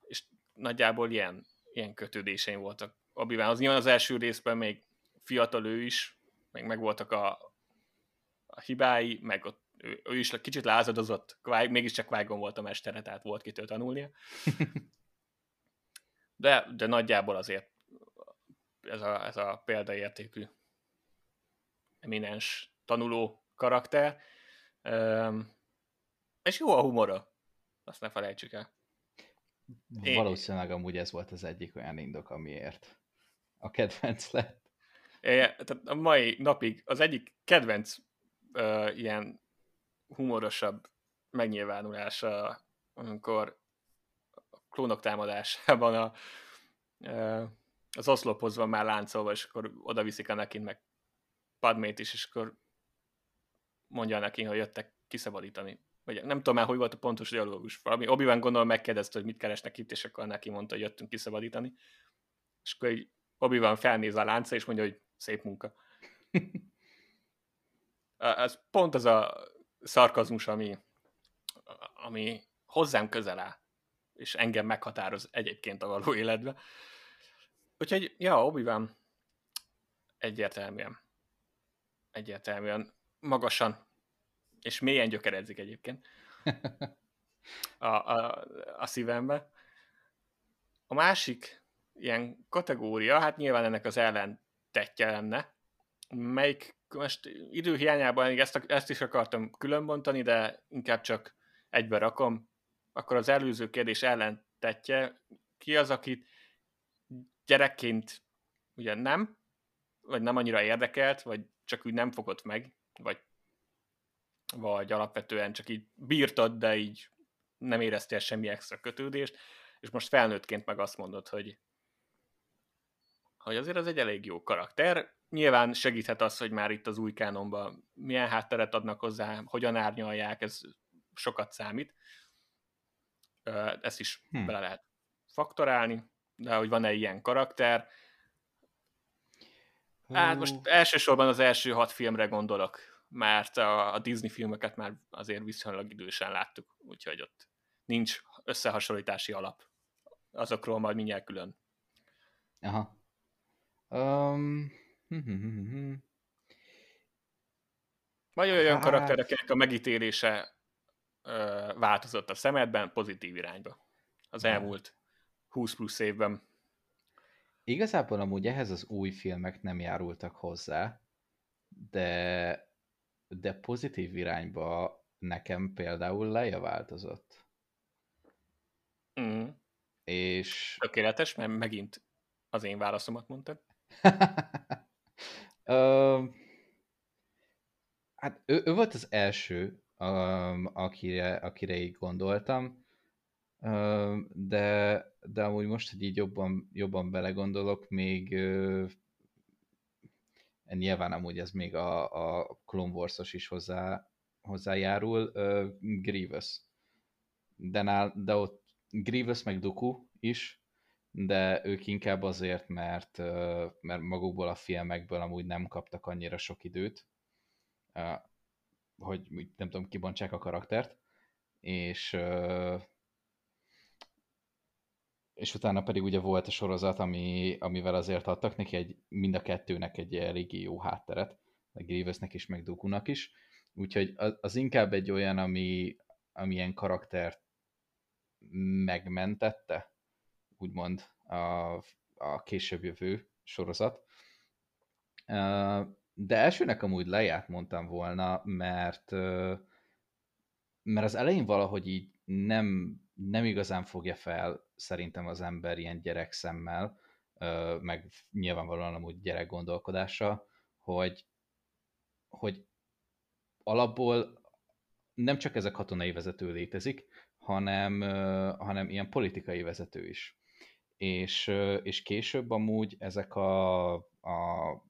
és nagyjából ilyen, ilyen kötődéseim voltak Az nyilván az első részben még fiatal ő is, még megvoltak a, a hibái, meg ott ő, ő is kicsit lázadozott, Kváj, mégiscsak qui volt a mestere, tehát volt kitől tanulnia. <laughs> De, de nagyjából azért ez a, ez a példaértékű eminens tanuló karakter. Um, és jó a humora, azt ne felejtsük el. Valószínűleg amúgy ez volt az egyik olyan indok, amiért a kedvenc lett. É, tehát a mai napig az egyik kedvenc uh, ilyen humorosabb megnyilvánulása, amikor a klónok támadásában a, uh, az oszlophoz van már láncolva, és akkor oda viszik a nekin meg Padmét is, és akkor mondja neki, hogy jöttek kiszabadítani. Vagy nem tudom már, hogy volt a pontos dialógus. Valami Obi-Wan gondolom megkérdezte, hogy mit keresnek itt, és akkor neki mondta, hogy jöttünk kiszabadítani. És akkor így Obi-Wan felnéz a lánca, és mondja, hogy szép munka. <laughs> Ez pont az a szarkazmus, ami, ami hozzám közel áll, és engem meghatároz egyébként a való életbe. Úgyhogy, ja, obi egyértelműen, egyértelműen. Magasan. És mélyen gyökeredzik egyébként. <laughs> A, a, a szívembe. A másik ilyen kategória, hát nyilván ennek az ellentetje lenne, melyik most időhiányában ezt, ezt is akartam különbontani, de inkább csak egybe rakom, akkor az előző kérdés ellentetje, ki az, akit gyerekként ugye nem, vagy nem annyira érdekelt, vagy csak úgy nem fogott meg, vagy, vagy alapvetően csak így bírtad, de így nem éreztél semmi extra kötődést, és most felnőttként meg azt mondod, hogy, hogy azért az egy elég jó karakter. Nyilván segíthet az, hogy már itt az új kánonban milyen hátteret adnak hozzá, hogyan árnyalják, ez sokat számít. Ezt is hmm. bele lehet faktorálni, de hogy van-e ilyen karakter. Hát most elsősorban az első hat filmre gondolok, mert a, a Disney filmeket már azért viszonylag idősen láttuk, úgyhogy ott nincs összehasonlítási alap. Azokról majd mindjárt külön. Aha. Um... Vagy olyan hát... karaktereknek a megítélése ö, változott a szemedben pozitív irányba az elmúlt 20 plusz évben. Igazából amúgy ehhez az új filmek nem járultak hozzá, de, de pozitív irányba nekem például Leia változott. Mm. És... Tökéletes, mert megint az én válaszomat mondtad. <laughs> uh, hát ő, ő volt az első, um, akire, akire így gondoltam, de, de amúgy most, hogy így jobban, jobban belegondolok, még nyilván amúgy ez még a, a Clone Wars-os is hozzá, hozzájárul, Grievous. De, nál, de ott Grievous meg Dooku is, de ők inkább azért, mert, mert magukból a filmekből amúgy nem kaptak annyira sok időt, hogy nem tudom, kibontsák a karaktert, és és utána pedig ugye volt a sorozat, ami, amivel azért adtak neki egy, mind a kettőnek egy eléggé jó hátteret, a Grievousnek is, meg Dookunak is, úgyhogy az, az inkább egy olyan, ami, ami ilyen karaktert megmentette, úgymond a, a később jövő sorozat. De elsőnek amúgy leját mondtam volna, mert mert az elején valahogy így nem, nem igazán fogja fel szerintem az ember ilyen gyerekszemmel, meg nyilvánvalóan amúgy gyerek gondolkodása, hogy, hogy alapból nem csak ez a katonai vezető létezik, hanem, hanem ilyen politikai vezető is. És, és később amúgy ezek a, a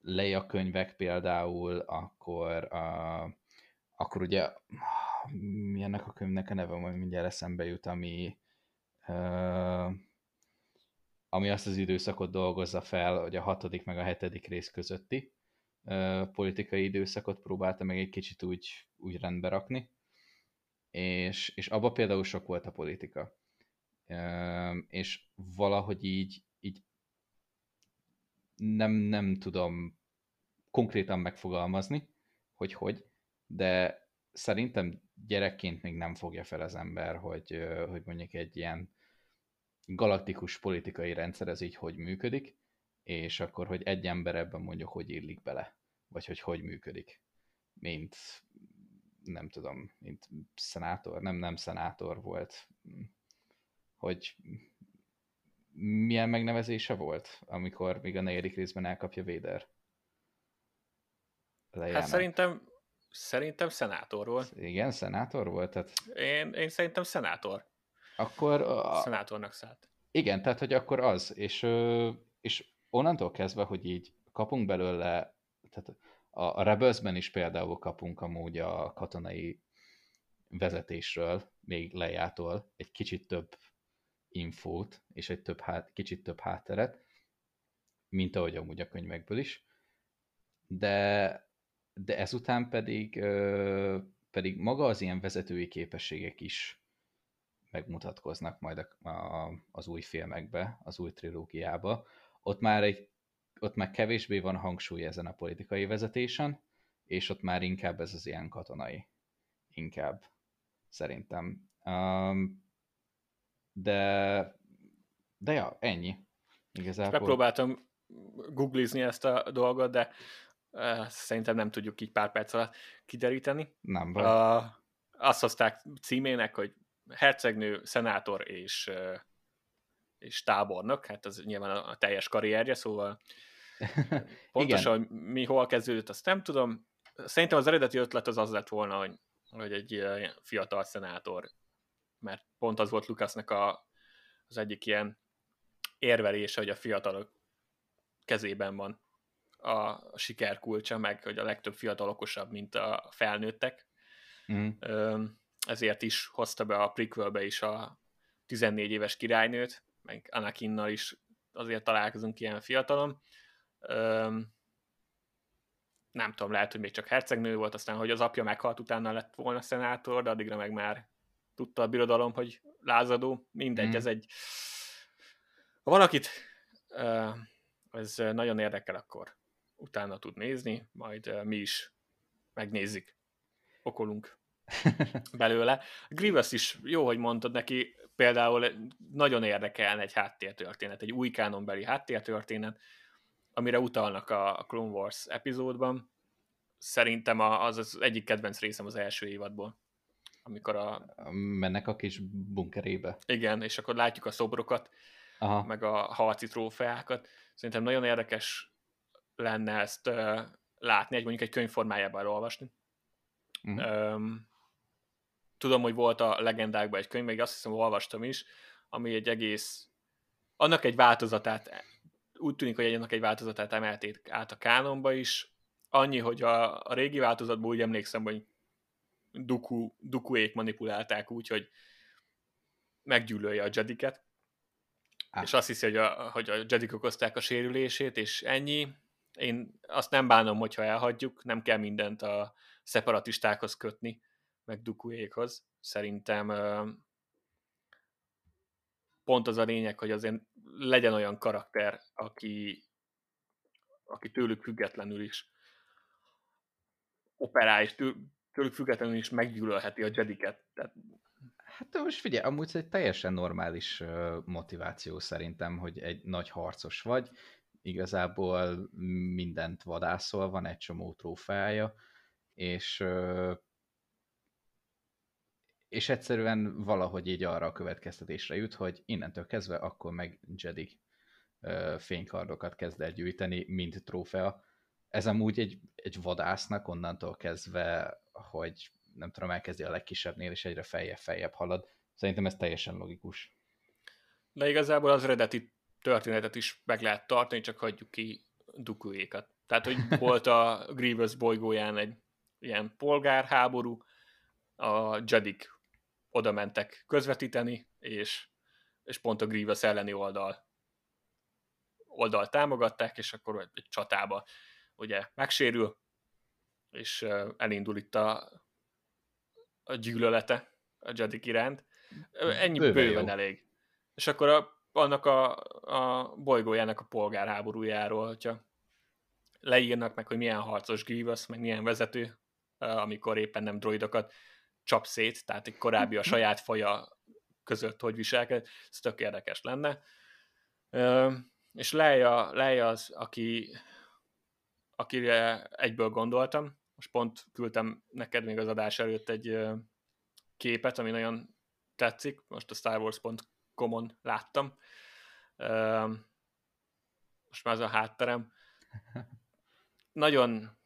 Leia könyvek például, akkor, a, akkor ugye mi ennek a könyvnek a neve, majd mindjárt eszembe jut, ami, uh, ami azt az időszakot dolgozza fel, hogy a hatodik meg a hetedik rész közötti uh, politikai időszakot próbálta meg egy kicsit úgy, úgy rendbe rakni, és, és abba például sok volt a politika. és valahogy így, így nem, nem tudom konkrétan megfogalmazni, hogy hogy, de szerintem gyerekként még nem fogja fel az ember, hogy, hogy mondjuk egy ilyen galaktikus politikai rendszer ez így hogy működik, és akkor, hogy egy ember ebben mondjuk hogy illik bele, vagy hogy hogy működik, mint nem tudom, mint szenátor, nem, nem szenátor volt, hogy milyen megnevezése volt, amikor még a negyedik részben elkapja Véder? Hát szerintem, szerintem szenátor volt. Igen, szenátor volt? Tehát... Én, én szerintem szenátor. Akkor... A... Szenátornak szállt. Igen, tehát hogy akkor az, és, és onnantól kezdve, hogy így kapunk belőle, tehát a, a Rebelsben is például kapunk amúgy a katonai vezetésről, még lejától egy kicsit több infót, és egy több hát, kicsit több hátteret, mint ahogy amúgy a könyvekből is, de, de ezután pedig, pedig maga az ilyen vezetői képességek is megmutatkoznak majd a, a, az új filmekbe, az új trilógiába. Ott már, egy, ott már kevésbé van hangsúly ezen a politikai vezetésen, és ott már inkább ez az ilyen katonai. Inkább, szerintem. Um, de, de ja, ennyi. Igazából. Megpróbáltam googlizni ezt a dolgot, de szerintem nem tudjuk így pár perc alatt kideríteni. Nem vagy. Uh, azt hozták címének, hogy hercegnő, szenátor és, és tábornok, hát ez nyilván a, a teljes karrierje, szóval <laughs> pontosan, hogy mi hol kezdődött, azt nem tudom. Szerintem az eredeti ötlet az az lett volna, hogy, hogy egy fiatal szenátor mert pont az volt Lukasznak a, az egyik ilyen érvelése, hogy a fiatalok kezében van a siker kulcsa, meg hogy a legtöbb fiatal okosabb, mint a felnőttek. Mm. Ezért is hozta be a prequelbe is a 14 éves királynőt, meg Anakinnal is azért találkozunk ilyen fiatalon. Nem tudom, lehet, hogy még csak hercegnő volt, aztán, hogy az apja meghalt, utána lett volna szenátor, de addigra meg már tudta a birodalom, hogy lázadó, mindegy, mm. ez egy... Ha valakit ez nagyon érdekel, akkor utána tud nézni, majd mi is megnézzük, okolunk <laughs> belőle. Grievous is jó, hogy mondtad neki, például nagyon érdekelne egy háttértörténet, egy új kánonbeli háttértörténet, amire utalnak a Clone Wars epizódban. Szerintem az az egyik kedvenc részem az első évadból amikor a... Mennek a kis bunkerébe. Igen, és akkor látjuk a szobrokat, Aha. meg a harci trófeákat. Szerintem nagyon érdekes lenne ezt uh, látni, egy mondjuk egy könyv formájában olvasni. Uh-huh. Um, tudom, hogy volt a legendákban egy könyv, meg azt hiszem, hogy olvastam is, ami egy egész, annak egy változatát, úgy tűnik, hogy annak egy változatát emelték át a kánonba is, annyi, hogy a, a régi változatból úgy emlékszem, hogy Duku, Dukuék manipulálták úgy, hogy meggyűlölje a Jediket, ah. és azt hiszi, hogy a, hogy a Jedik okozták a sérülését, és ennyi. Én azt nem bánom, hogyha elhagyjuk, nem kell mindent a szeparatistákhoz kötni, meg Dukuékhoz. Szerintem pont az a lényeg, hogy azért legyen olyan karakter, aki, aki tőlük függetlenül is operál, és tőlük függetlenül is meggyűlölheti a Jediket. Tehát... Hát most figyelj, amúgy ez egy teljesen normális motiváció szerintem, hogy egy nagy harcos vagy, igazából mindent vadászol, van egy csomó trófeája, és és egyszerűen valahogy így arra a következtetésre jut, hogy innentől kezdve akkor meg Jedi fénykardokat kezd el gyűjteni, mint trófea. Ez amúgy egy, egy vadásznak onnantól kezdve hogy nem tudom, elkezdi a legkisebbnél, és egyre feljebb-feljebb halad. Szerintem ez teljesen logikus. De igazából az eredeti történetet is meg lehet tartani, csak hagyjuk ki Dukuékat. Tehát, hogy <laughs> volt a Grievous bolygóján egy ilyen polgárháború, a Jedik oda mentek közvetíteni, és, és pont a Grievous elleni oldal oldal támogatták, és akkor egy csatába ugye megsérül, és elindul itt a, a gyűlölete a Jedik iránt. Ennyi bőven, bőven elég. és akkor a, annak a, a bolygójának a polgárháborújáról, hogyha leírnak meg, hogy milyen harcos Grievous, meg milyen vezető, amikor éppen nem droidokat csap szét, tehát egy korábbi a <laughs> saját faja között hogy viselkedett, ez tök érdekes lenne. És Leia, Leia az, aki, akire egyből gondoltam, most pont küldtem neked még az adás előtt egy képet, ami nagyon tetszik, most a Star Wars.com-on láttam. Most már az a hátterem. Nagyon,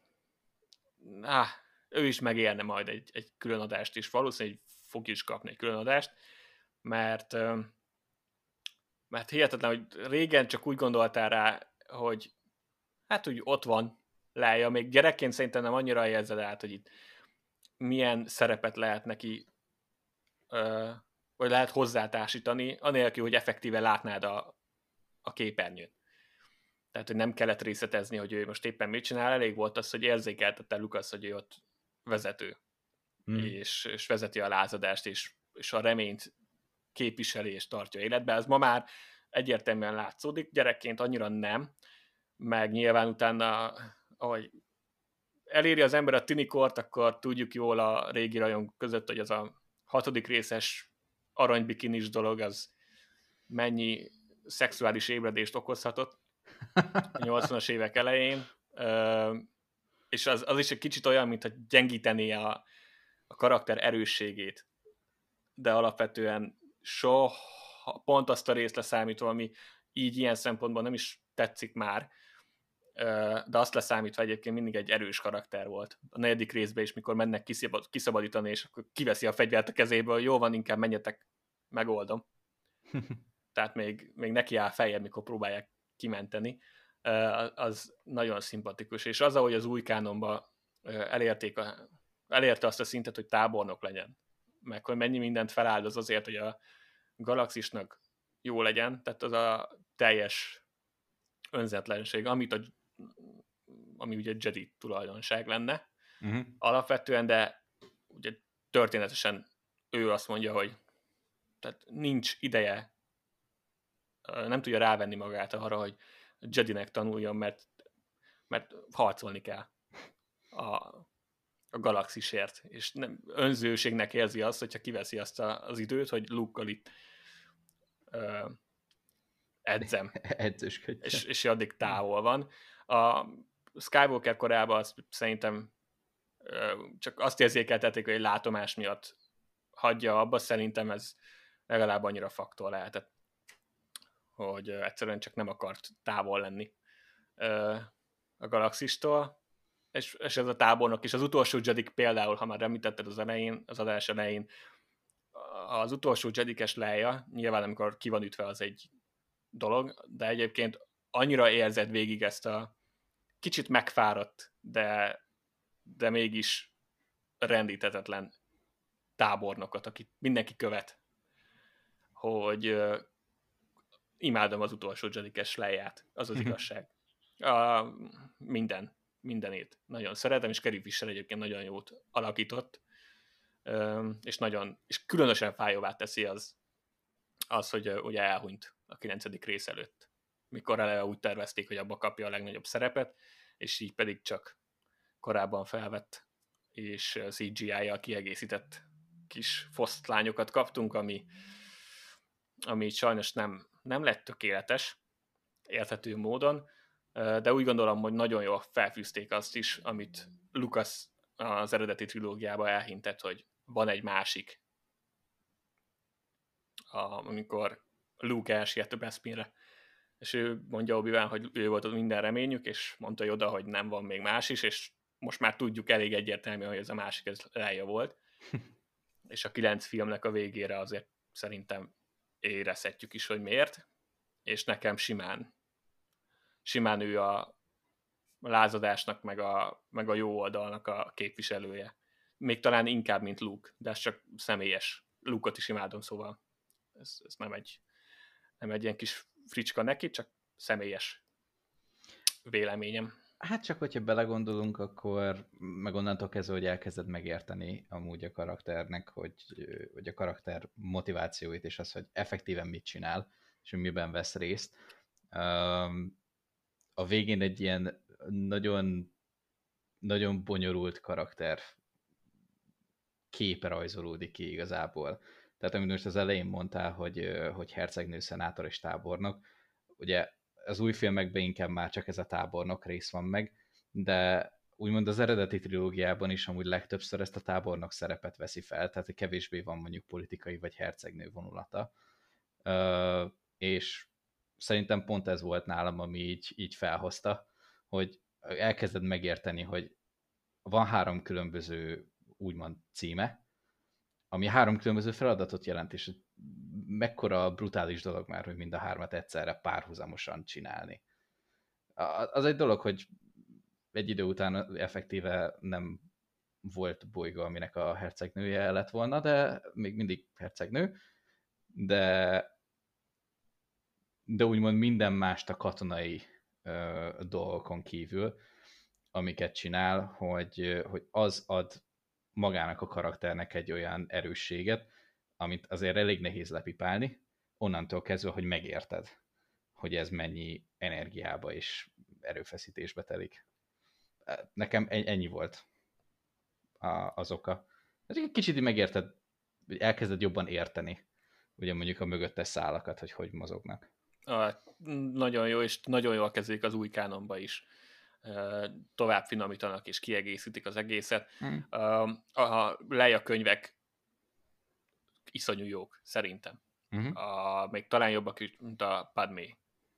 áh, ő is megérne majd egy, egy külön adást is, valószínűleg fog is kapni egy külön adást, mert mert hihetetlen, hogy régen csak úgy gondoltál rá, hogy hát úgy ott van, Leia, még gyerekként szerintem nem annyira érzed át, hogy itt milyen szerepet lehet neki, vagy lehet hozzátársítani, anélkül, hogy effektíve látnád a, a képernyőn. Tehát, hogy nem kellett részletezni, hogy ő most éppen mit csinál, elég volt az, hogy érzékeltette Lukasz, hogy ő ott vezető, hmm. és, és vezeti a lázadást, és, és a reményt képviseli és tartja életbe. Ez ma már egyértelműen látszódik, gyerekként annyira nem, meg nyilván utána, ahogy eléri az ember a tinikort, akkor tudjuk jól a régi rajon között, hogy az a hatodik részes aranybikinis dolog, az mennyi szexuális ébredést okozhatott a 80-as évek elején, és az, az is egy kicsit olyan, mintha gyengítené a, a karakter erősségét, de alapvetően soha pont azt a részt leszámítva, ami így ilyen szempontból nem is tetszik már, de azt leszámítva egyébként mindig egy erős karakter volt. A negyedik részben is, mikor mennek kiszabadítani, és akkor kiveszi a fegyvert a kezéből, jó van, inkább menjetek, megoldom. <laughs> Tehát még, még neki áll feljebb, mikor próbálják kimenteni. Az nagyon szimpatikus. És az, ahogy az új kánonba elérték a, elérte azt a szintet, hogy tábornok legyen, meg hogy mennyi mindent feláldoz azért, hogy a galaxisnak jó legyen, tehát az a teljes önzetlenség, amit a, ami ugye Jedi tulajdonság lenne uh-huh. alapvetően, de ugye történetesen ő azt mondja, hogy tehát nincs ideje, nem tudja rávenni magát arra, hogy Jedinek tanuljon, mert, mert harcolni kell a, a galaxisért, és nem, önzőségnek érzi azt, hogyha kiveszi azt a, az időt, hogy luke itt ö, edzem. <laughs> és, és addig távol van. A Skywalker korában azt szerintem csak azt érzékeltették, hogy látomás miatt hagyja abba, szerintem ez legalább annyira faktor lehetett, hogy egyszerűen csak nem akart távol lenni a galaxistól, és, és ez a tábornok is. Az utolsó Jedik például, ha már említetted az elején, az adás elején, az utolsó Jedikes leja, nyilván amikor ki van ütve, az egy dolog, de egyébként annyira érzed végig ezt a kicsit megfáradt, de, de mégis rendítetetlen tábornokot, akit mindenki követ, hogy uh, imádom az utolsó Jedikes leját, az az igazság. Uh, minden mindenét nagyon szeretem, és Kerry Fisher egyébként nagyon jót alakított, és nagyon, és különösen fájóvá teszi az, az hogy ugye elhunyt a kilencedik rész előtt, mikor eleve úgy tervezték, hogy abba kapja a legnagyobb szerepet, és így pedig csak korábban felvett és CGI-jal kiegészített kis fosztlányokat kaptunk, ami, ami sajnos nem, nem lett tökéletes, érthető módon, de úgy gondolom, hogy nagyon jól felfűzték azt is, amit Lucas az eredeti trilógiában elhintett, hogy van egy másik, amikor Luke elsiet a Bespinre, és ő mondja obi hogy ő volt az minden reményük, és mondta oda, hogy nem van még más is, és most már tudjuk elég egyértelmű, hogy ez a másik, ez Leia volt. <laughs> és a kilenc filmnek a végére azért szerintem érezhetjük is, hogy miért, és nekem simán simán ő a lázadásnak, meg a, meg a jó oldalnak a képviselője. Még talán inkább, mint Luke, de ez csak személyes. Luke-ot is imádom, szóval ez, ez nem, egy, nem egy ilyen kis fricska neki, csak személyes véleményem. Hát csak, hogyha belegondolunk, akkor meg onnantól kezdve, hogy elkezded megérteni amúgy a karakternek, hogy, hogy a karakter motivációit, és az, hogy effektíven mit csinál, és miben vesz részt. A végén egy ilyen nagyon, nagyon bonyolult karakter képe rajzolódik ki igazából. Tehát amit most az elején mondtál, hogy, hogy hercegnő, szenátor és tábornok, ugye az új filmekben inkább már csak ez a tábornok rész van meg, de úgymond az eredeti trilógiában is amúgy legtöbbször ezt a tábornok szerepet veszi fel, tehát kevésbé van mondjuk politikai vagy hercegnő vonulata. és szerintem pont ez volt nálam, ami így, így felhozta, hogy elkezded megérteni, hogy van három különböző úgymond címe, ami három különböző feladatot jelent, és mekkora brutális dolog már, hogy mind a hármat egyszerre párhuzamosan csinálni. Az egy dolog, hogy egy idő után effektíve nem volt bolygó, aminek a hercegnője lett volna, de még mindig hercegnő, de de úgymond minden mást a katonai ö, dolgokon kívül, amiket csinál, hogy, hogy az ad magának a karakternek egy olyan erősséget, amit azért elég nehéz lepipálni, onnantól kezdve, hogy megérted, hogy ez mennyi energiába és erőfeszítésbe telik. Nekem ennyi volt az oka. Egy kicsit megérted, elkezded jobban érteni, ugye mondjuk a mögöttes szálakat, hogy hogy mozognak. Ah, nagyon jó, és nagyon jól kezdik az új kánonba is tovább finomítanak és kiegészítik az egészet. Hmm. A Leia könyvek iszonyú jók, szerintem. Uh-huh. A, még talán jobbak mint a Padmé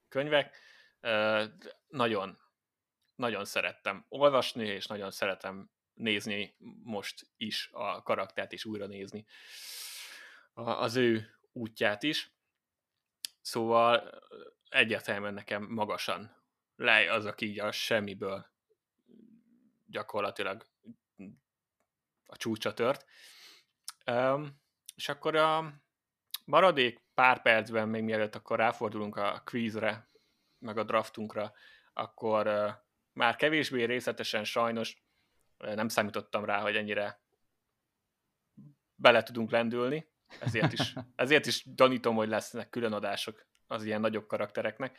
könyvek. Nagyon, nagyon szerettem olvasni, és nagyon szeretem nézni most is a karaktert, és újra nézni az ő útját is. Szóval egyértelműen nekem magasan Lej az, aki így a semmiből gyakorlatilag a csúcsa tört. Um, és akkor a maradék pár percben, még mielőtt akkor ráfordulunk a quizre, meg a draftunkra, akkor uh, már kevésbé részletesen sajnos nem számítottam rá, hogy ennyire bele tudunk lendülni, ezért is, <laughs> ezért is danítom, hogy lesznek különadások az ilyen nagyobb karaktereknek.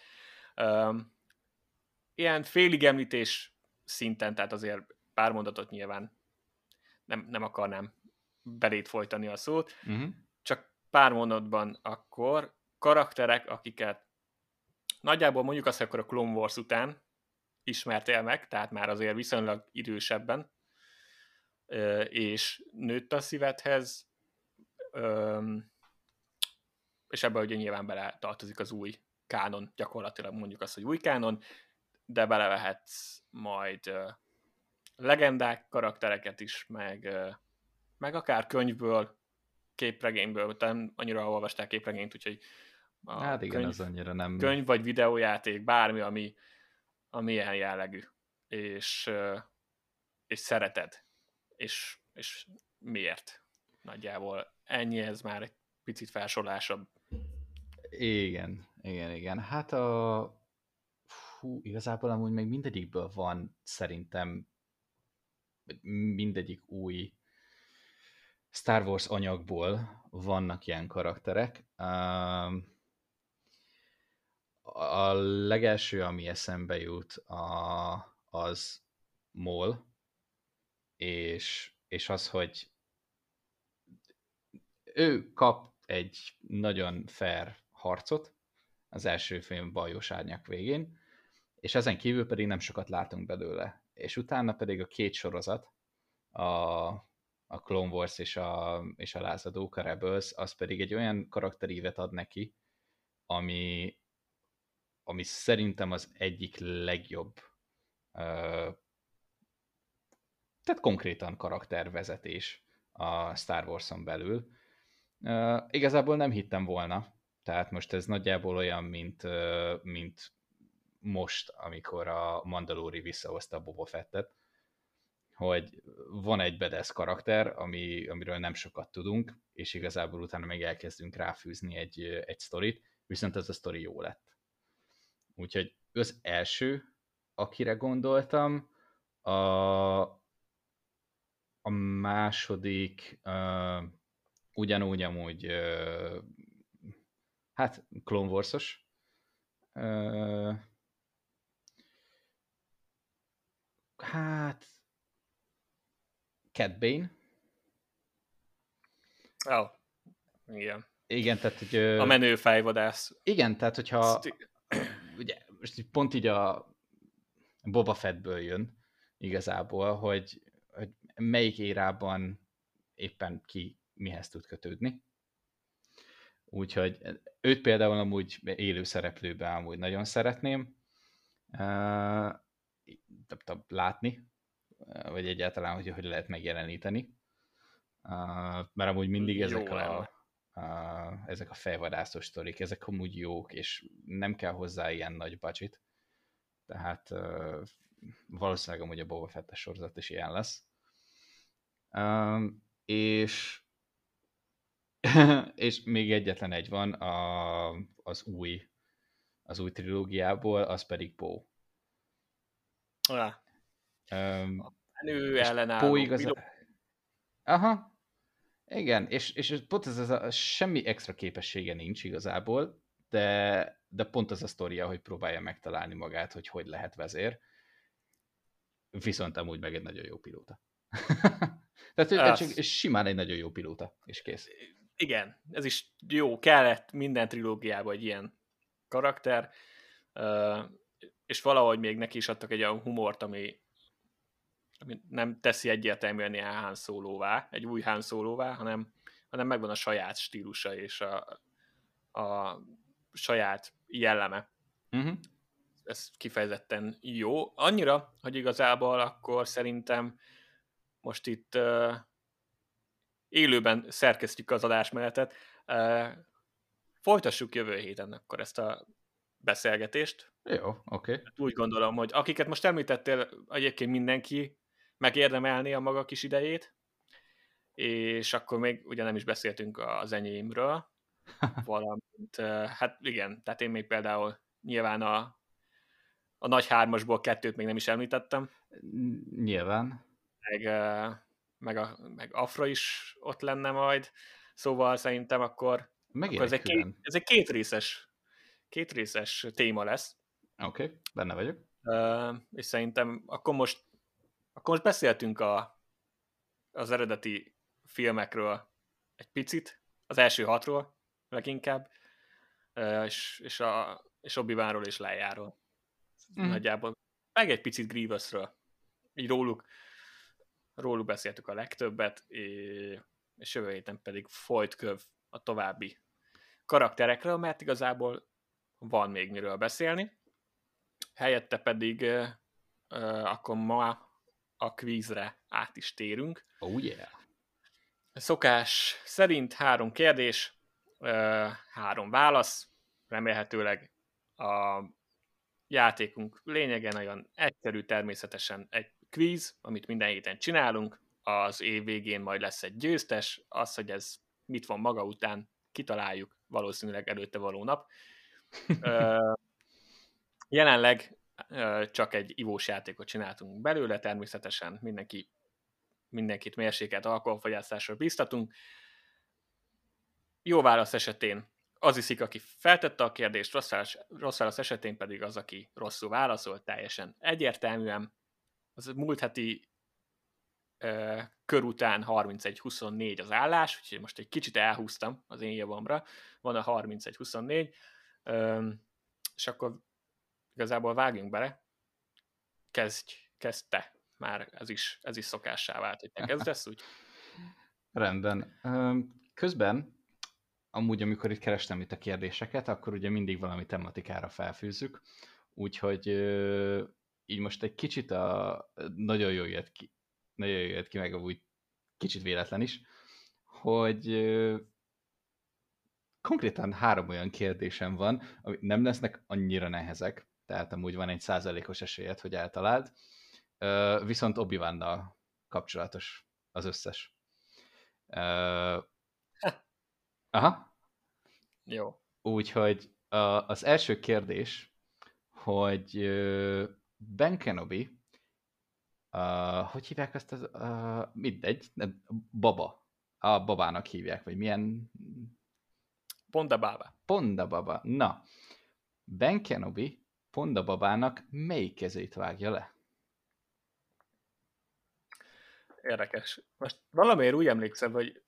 Um, ilyen félig említés szinten, tehát azért pár mondatot nyilván nem, nem akarnám belét folytani a szót, uh-huh. csak pár mondatban akkor karakterek, akiket nagyjából mondjuk azt, akkor a Clone Wars után ismertél meg, tehát már azért viszonylag idősebben, és nőtt a szívedhez, és ebben ugye nyilván bele tartozik az új kánon, gyakorlatilag mondjuk azt, hogy új kánon, de belevehetsz majd uh, legendák karaktereket is, meg, uh, meg akár könyvből, képregényből, nem annyira olvasták képregényt, úgyhogy a hát igen, könyv, az annyira nem... Könyv vagy videójáték, bármi, ami, ami ilyen jellegű, és, uh, és szereted, és, és miért? Nagyjából ennyi, ez már egy picit felsorolásabb. Igen, igen, igen. Hát a, hú, igazából amúgy még mindegyikből van szerintem mindegyik új Star Wars anyagból vannak ilyen karakterek. A legelső, ami eszembe jut, az Mol, és, és az, hogy ő kap egy nagyon fair harcot az első film Bajos Árnyak végén, és ezen kívül pedig nem sokat látunk belőle. És utána pedig a két sorozat, a, a Clone Wars és a, és a Lázadók, a Rebels, az pedig egy olyan karakterívet ad neki, ami, ami szerintem az egyik legjobb uh, tehát konkrétan karaktervezetés a Star Wars-on belül. Uh, igazából nem hittem volna, tehát most ez nagyjából olyan, mint, mint most, amikor a Mandalori visszahozta Boba Fettet, hogy van egy bedesz karakter, ami, amiről nem sokat tudunk, és igazából utána meg elkezdünk ráfűzni egy, egy sztorit, viszont ez a sztori jó lett. Úgyhogy az első akire gondoltam. A, a második uh, ugyanúgy amúgy uh, hát Clone Wars-os. Uh, hát Cat Bane. Oh, igen. Igen, tehát hogy... A menő fejvadász. Igen, tehát hogyha... <clears throat> Ugye, most pont így a Boba Fettből jön igazából, hogy, hogy melyik érában éppen ki mihez tud kötődni. Úgyhogy őt például amúgy élő szereplőben amúgy nagyon szeretném látni, vagy egyáltalán, hogy hogy lehet megjeleníteni. Uh, mert amúgy mindig ezek a, a, ezek a fejvadászos sztorik, ezek amúgy jók, és nem kell hozzá ilyen nagy budget. Tehát valószínűleg amúgy a Boba Fett sorozat is ilyen lesz. És <laughs> és még egyetlen egy van a, az új az új trilógiából, az pedig Poe. Ah. Um, a menő ellenálló. Igaz... Aha. Igen, és, és pont ez, ez a, semmi extra képessége nincs igazából, de, de pont az a sztoria, hogy próbálja megtalálni magát, hogy hogy lehet vezér. Viszont amúgy meg egy nagyon jó pilóta. <laughs> Tehát hogy csak simán egy nagyon jó pilóta, és kész. Igen, ez is jó, kellett minden trilógiában egy ilyen karakter, és valahogy még neki is adtak egy olyan humort, ami, ami nem teszi egyértelműen ilyen Han Solo-vá, egy új Han Solo-vá, hanem, hanem megvan a saját stílusa és a, a saját jelleme. Uh-huh. Ez kifejezetten jó. Annyira, hogy igazából akkor szerintem most itt uh, élőben szerkesztjük az adásmenetet. Uh, folytassuk jövő héten akkor ezt a beszélgetést. Jó, oké. Okay. Úgy gondolom, hogy akiket most említettél, egyébként mindenki megérdemelni a maga kis idejét, és akkor még ugye nem is beszéltünk az enyémről, <laughs> valamint, hát igen, tehát én még például nyilván a, a nagy hármasból kettőt még nem is említettem. Nyilván. Meg, meg, a, meg Afra is ott lenne majd, szóval szerintem akkor, akkor ez, egy két, ez egy két részes, két részes téma lesz. Oké, okay, benne vagyok. Uh, és szerintem akkor most, akkor most beszéltünk a, az eredeti filmekről egy picit, az első hatról leginkább, uh, és, és, a, és Obi-Wanról és Leiáról. Mm. Nagyjából. Meg egy picit Grievousről. Így róluk róluk beszéltük a legtöbbet, és jövő héten pedig folyt köv a további karakterekről, mert igazából van még miről beszélni. Helyette pedig uh, akkor ma a kvízre át is térünk. Oh yeah! Szokás szerint három kérdés, uh, három válasz, remélhetőleg a játékunk lényege nagyon egyszerű, természetesen egy kvíz, amit minden héten csinálunk, az év végén majd lesz egy győztes, az, hogy ez mit van maga után, kitaláljuk valószínűleg előtte való nap. Jelenleg csak egy ivós játékot csináltunk belőle, természetesen mindenki, mindenkit mérsékelt alkoholfogyasztásra biztatunk. Jó válasz esetén az iszik, aki feltette a kérdést, rossz válasz, rossz válasz esetén pedig az, aki rosszul válaszolt, teljesen egyértelműen. Az múlt heti ö, kör után 31-24 az állás, úgyhogy most egy kicsit elhúztam az én javamra, van a 31-24, és akkor igazából vágjunk bele, kezdj, kezd te, már ez is, ez is szokássá vált, hogy te kezdesz, úgy. <laughs> Rendben. Közben, amúgy amikor itt kerestem itt a kérdéseket, akkor ugye mindig valami tematikára felfűzzük, úgyhogy így most egy kicsit a, nagyon jó jött ki, nagyon jó jött ki, meg úgy kicsit véletlen is, hogy konkrétan három olyan kérdésem van, ami nem lesznek annyira nehezek, tehát amúgy van egy százalékos esélyed, hogy eltaláld, viszont obi kapcsolatos az összes. <laughs> Aha. Jó. Úgyhogy az első kérdés, hogy Ben Kenobi, uh, hogy hívják ezt az, uh, mindegy, nem, Baba. A babának hívják, vagy milyen... Ponda Baba. Ponda Baba. Na, Ben Kenobi Ponda babának melyik kezét vágja le? Érdekes. Most valamiért úgy emlékszem, hogy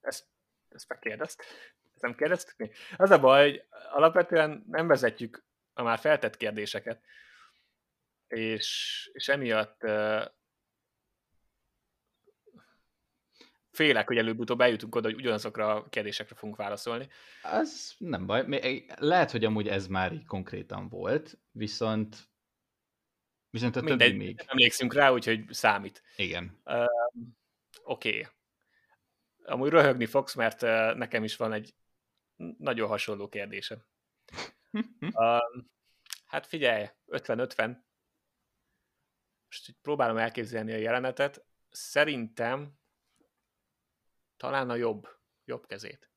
ezt, ezt megkérdezt. Ezt nem kérdeztük mi? Az a baj, hogy alapvetően nem vezetjük a már feltett kérdéseket, és, és emiatt uh, félek, hogy előbb-utóbb eljutunk oda, hogy ugyanazokra a kérdésekre fogunk válaszolni. Az nem baj. Lehet, hogy amúgy ez már így konkrétan volt, viszont viszont a Mindegy, többi még... emlékszünk rá, úgyhogy számít. Igen. Uh, Oké. Okay. Amúgy röhögni fogsz, mert uh, nekem is van egy nagyon hasonló kérdésem. <laughs> uh, hát figyelj, 50-50. Most próbálom elképzelni a jelenetet. Szerintem talán a jobb, jobb kezét.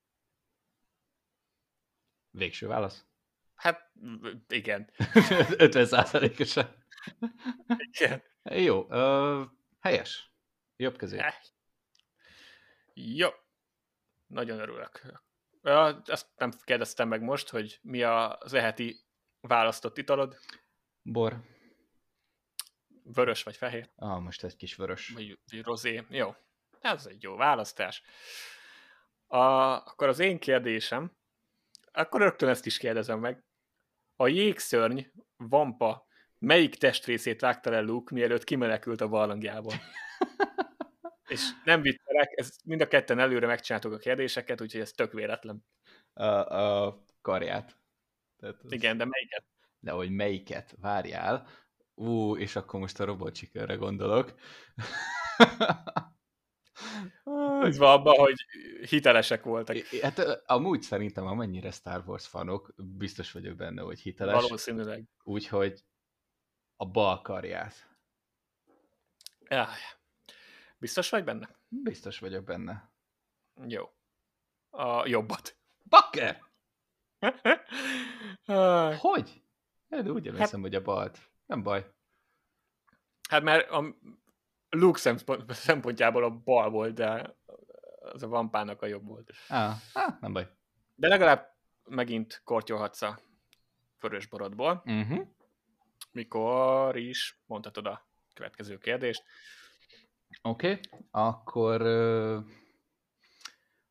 Végső válasz? Hát, igen. <laughs> 50 százalékosan. Igen. Jó, uh, helyes. Jobb kezét. Eh. Jó. Nagyon örülök. Ja, ezt nem kérdeztem meg most, hogy mi az eheti választott italod? Bor. Vörös vagy fehér? Ah, most egy kis vörös. Vagy rozé. Jó. Ez egy jó választás. A, akkor az én kérdésem, akkor rögtön ezt is kérdezem meg. A jégszörny, vampa, melyik testrészét vágta le Luke, mielőtt kimenekült a barlangjából? <laughs> És nem viccelek, ez mind a ketten előre megcsináltuk a kérdéseket, úgyhogy ez tök véletlen. A, a karját. Tehát az... Igen, de melyiket? De hogy melyiket, várjál. Ú, és akkor most a robotcsikőre gondolok. <laughs> Ez van abban, hogy hitelesek voltak. Hát amúgy szerintem, amennyire Star Wars fanok, biztos vagyok benne, hogy hiteles. Valószínűleg. Úgyhogy a bal karját. Ja. Biztos vagy benne? Biztos vagyok benne. Jó. A jobbat. Bakker! <laughs> hogy? De úgy emlékszem, hát, hogy a balt. Nem baj. Hát mert a Luke szempont, szempontjából a bal volt, de az a vampának a jobb volt. Ah, ah nem baj. De legalább megint kortyolhatsz a vörös borodból. Uh-huh. Mikor is mondhatod a következő kérdést. Oké, okay. akkor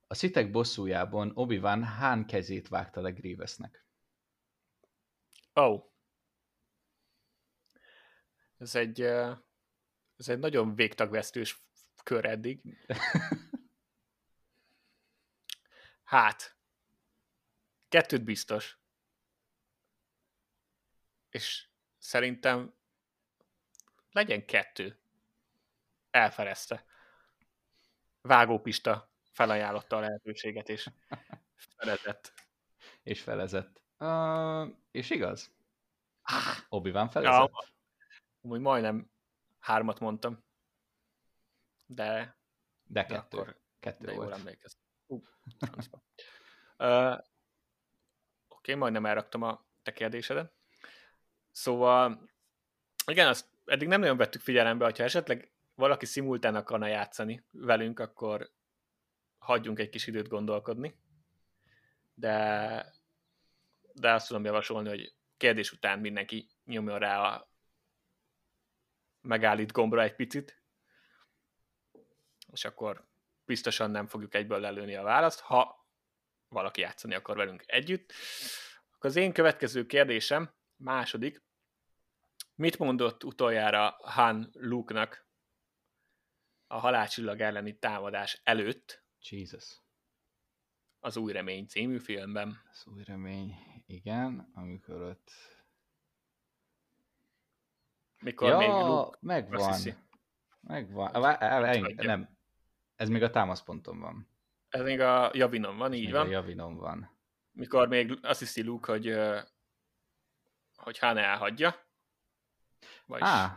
a szitek bosszújában Obi-Wan hán kezét vágta le Grievousnek. Oh. Ez egy ez egy nagyon végtagvesztős kör eddig. hát, kettőt biztos. És szerintem legyen kettő. Elfelezte. Vágópista felajánlotta a lehetőséget, és felezett. És felezett. Uh, és igaz? Obi-Wan felezett? Ja, amúgy majdnem hármat mondtam, de, de kettő. De akkor, kettő de volt. jól emlékeztem. Uh, uh, Oké, okay, majdnem elraktam a te kérdésedet. Szóval, igen, azt eddig nem nagyon vettük figyelembe, hogyha esetleg valaki szimultán akarna játszani velünk, akkor hagyjunk egy kis időt gondolkodni. De, de azt tudom javasolni, hogy kérdés után mindenki nyomjon rá a megállít gombra egy picit, és akkor biztosan nem fogjuk egyből lelőni a választ, ha valaki játszani akar velünk együtt. Akkor az én következő kérdésem, második, mit mondott utoljára Han Luke-nak a halálcsillag elleni támadás előtt? Jesus. Az Új Remény című filmben. Az Új Remény, igen, amikor ott mikor ja, még Luke megvan. Megvan. Elég, nem. Ez még a támaszponton van. Ez még a Javinon van, így van. a Javinon van. Mikor még azt hiszi Luke, hogy, hogy Han elhagyja. Vagyis ah.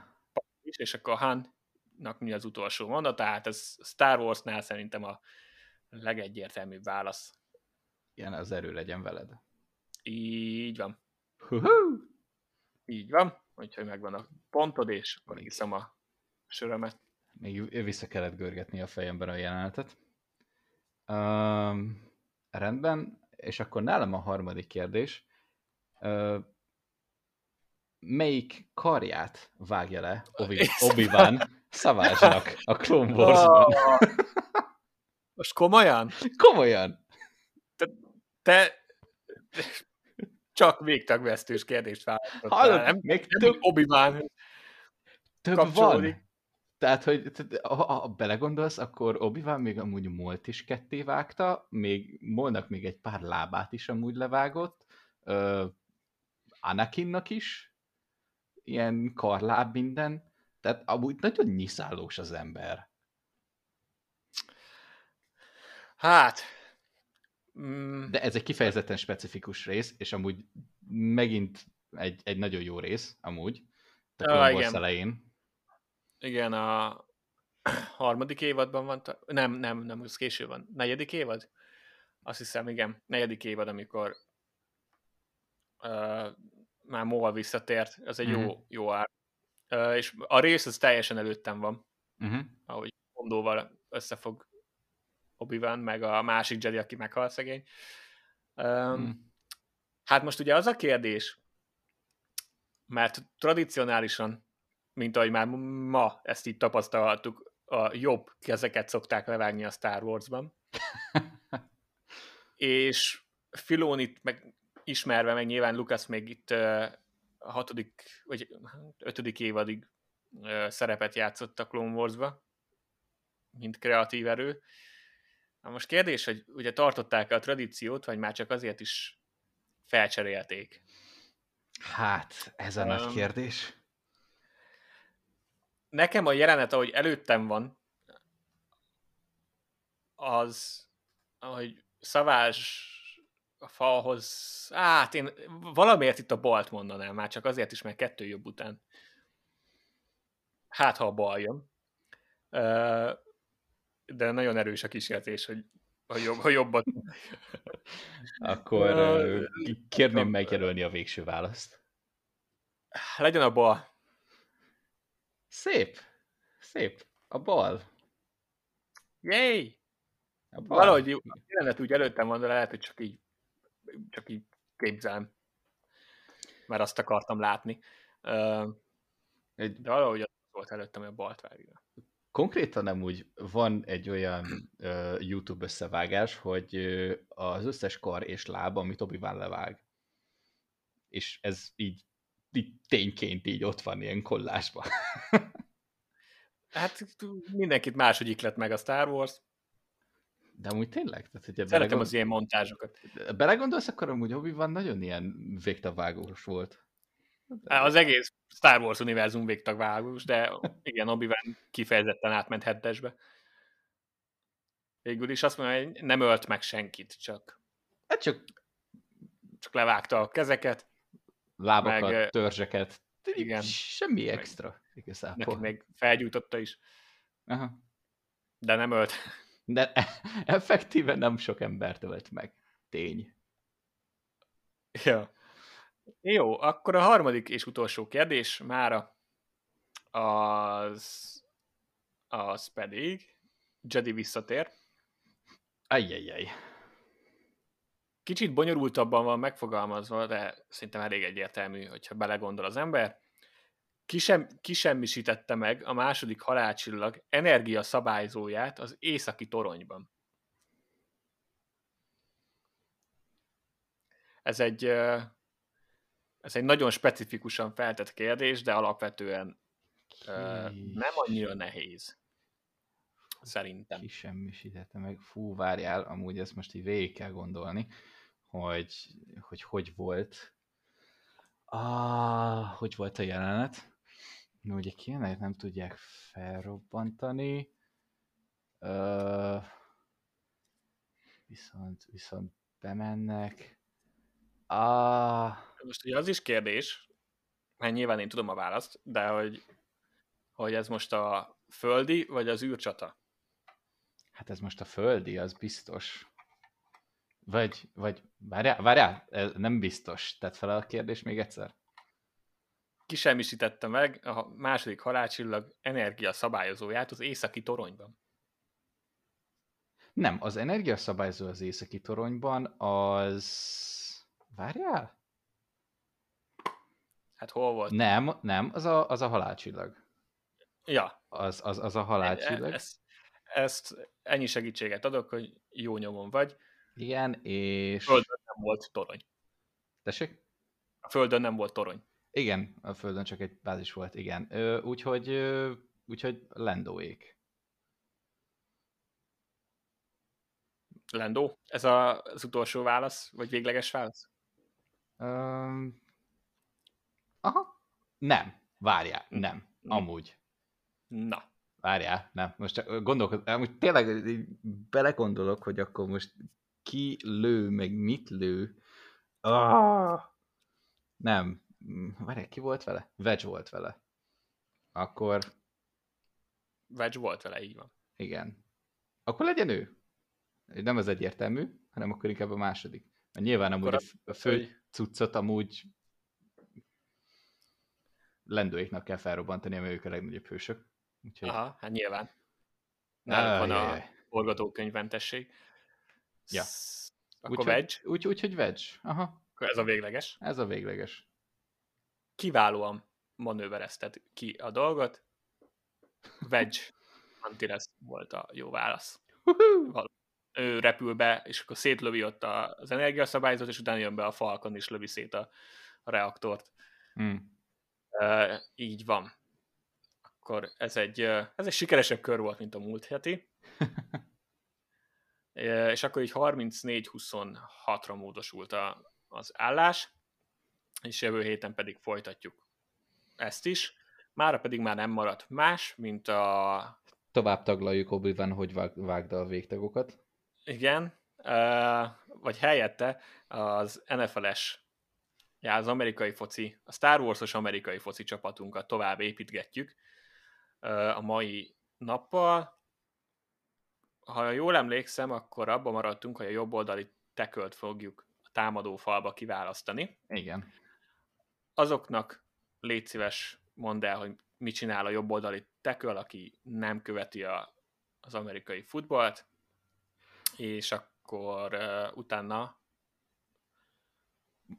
és akkor Hannak mi az utolsó mondat, tehát ez Star Warsnál szerintem a legegyértelműbb válasz. Igen, az erő legyen veled. Így van. Hú-hú. Így van. Úgyhogy megvan a pontod, és akkor iszom a sörömet. Még vissza kellett görgetni a fejemben a jelenetet. Um, rendben, és akkor nálam a harmadik kérdés. Uh, melyik karját vágja le Obi- Obi-Wan Savage-nak a Clone Wars-ban? <laughs> Most komolyan? Komolyan! Te, te csak végtagvesztős kérdést választottál. Hallod, nem, még nem több, obi több kapcsolódik. van. Tehát, hogy ha, ha belegondolsz, akkor obi még amúgy Molt is ketté vágta, még Molnak még egy pár lábát is amúgy levágott, uh, Anakinnak is, ilyen karláb minden, tehát amúgy nagyon nyiszállós az ember. Hát, mm, De ez egy kifejezetten specifikus rész, és amúgy megint egy, egy nagyon jó rész, amúgy. A Wars igen. elején. igen, a <clears throat> harmadik évadban van, ta- nem, nem, nem, ez késő van. Negyedik évad? Azt hiszem, igen, negyedik évad, amikor uh, már Mol visszatért, az egy Mhm. jó, jó ár. Uh, és a rész az teljesen előttem van, Uh-huh. ahogy Mondóval összefog obi meg a másik Jedi, aki meghal szegény. Um, Mm. Hát most ugye az a kérdés, mert tradicionálisan, mint ahogy már ma ezt így tapasztalhattuk, a jobb kezeket szokták levágni a Star Wars-ban, <laughs> és Filonit meg ismerve, meg nyilván Lucas még itt a hatodik, vagy ötödik évadig szerepet játszott a Clone Wars-ba, mint kreatív erő. Na most kérdés, hogy ugye tartották a tradíciót, vagy már csak azért is felcserélték. Hát, ez a nagy Um, kérdés. Nekem a jelenet, ahogy előttem van, az, ahogy szavás a falhoz, hát én valamiért itt a balt mondanám, már csak azért is, mert kettő jobb után. Hát, ha a bal jön. Ö, De nagyon erős a kísértés, hogy a, jobb, a jobbat. Akkor ö, kérném megjelölni a végső választ. Legyen a bal. Szép. Szép. A bal. Yay! A bal. Valahogy a jelenet úgy előttem van, de lehet, hogy csak így, csak így képzelem. Mert azt akartam látni. De valahogy az volt előttem, hogy a balt vágja. Konkrétan nem úgy van egy olyan ö, YouTube összevágás, hogy ö, az összes kar és láb, amit obi levág. És ez így, így tényként így ott van ilyen kollásban. Hát mindenkit máshogy iklet meg a Star Wars. De amúgy tényleg? Tehát, hogyha Szeretem belegond... az ilyen montázsokat. belegondolsz, akkor amúgy obi nagyon ilyen végtavágós volt. Az egész Star Wars univerzum végtagvágós, de igen, obi kifejezetten átment hettesbe. Végül is azt mondja, hogy nem ölt meg senkit, csak, Hát csak csak levágta a kezeket, lábakat, Meg, törzseket, igen. semmi Meg- extra neki igazából. még felgyújtotta is, Aha. de nem ölt. De <laughs> effektíven nem sok embert ölt meg. Tény. Ja. Jó, akkor a harmadik és utolsó kérdés mára az, az pedig Jedi visszatér. Ajjajjaj. Kicsit bonyolultabban van megfogalmazva, de szerintem elég egyértelmű, hogyha belegondol az ember. Kisem, kisemmisítette meg a második halálcsillag energia szabályzóját az északi toronyban. Ez egy, ez egy nagyon specifikusan feltett kérdés, de alapvetően ö, nem annyira nehéz. Szerintem. Kisemmisítette meg. Fú, várjál, amúgy ezt most így végig kell gondolni, hogy hogy, hogy volt. Ah, hogy volt a jelenet? No, ugye kijönnek, nem tudják felrobbantani. Ö, viszont, viszont bemennek. Ah, Most ugye az is kérdés, mert nyilván én tudom a választ, de hogy, hogy ez most a földi vagy az űrcsata? hát ez most a földi, az biztos. Vagy, vagy, várjál, várjál, ez nem biztos. Tedd fel a kérdés még egyszer. kisemmisítette meg a második halálcsillag energia szabályozóját az északi toronyban? Nem, az energiaszabályzó az északi toronyban az... Várjál? Hát hol volt? Nem, nem, az a, az a halálcsillag. Ja. Az, az, az a halálcsillag. Ezt, ezt ennyi segítséget adok, hogy jó nyomon vagy. Igen, és... Földön nem volt torony. Tessék? A Földön nem volt torony. Igen, a Földön csak egy bázis volt, igen. Úgyhogy, úgyhogy Lendóék. Lendó? Ez a, az utolsó válasz, vagy végleges válasz? Um, aha. Nem. Várjál, hm. nem. Hm. Amúgy. Na. Várjál, nem. Most csak gondolkod, amúgy tényleg belegondolok, hogy akkor most ki lő, meg mit lő. Ah! Nem. Várjál, ki volt vele? Vegy volt vele. Akkor... Vegy volt vele, így van. Igen. Akkor legyen ő. Nem az egyértelmű, hanem akkor inkább a második. Mert nyilván amúgy a, a fő cuccot amúgy lendőiknek kell felrobbantani, mert ők a legnagyobb hősök. Úgyhogy... Aha, hát nyilván. Náluk van a forgatókönyvmentesség. Ja. Akkor úgy, vegy. Úgy, úgy, hogy vegy. Aha. Akkor ez a végleges. Ez a végleges. Kiválóan manőverezted ki a dolgot. Vegy Antilles volt a jó válasz. Ő repül be, és akkor szétlövi ott az energiaszabályzat, és utána jön be a Falcon, és lövi szét a, a reaktort. Hmm. Uh, így van akkor ez egy, ez egy sikeresebb kör volt, mint a múlt heti. <laughs> és akkor így 34-26-ra módosult a, az állás, és jövő héten pedig folytatjuk ezt is. Mára pedig már nem maradt más, mint a... Tovább taglaljuk obi hogy vágd a végtagokat. Igen, vagy helyette az NFL-es, ja, az amerikai foci, a Star Wars-os amerikai foci csapatunkat tovább építgetjük, a mai nappal. Ha jól emlékszem, akkor abban maradtunk, hogy a jobb oldali tekölt fogjuk a támadó falba kiválasztani. Igen. Azoknak légy szíves, mondd el, hogy mit csinál a jobb oldali teköl, aki nem követi a, az amerikai futballt, és akkor uh, utána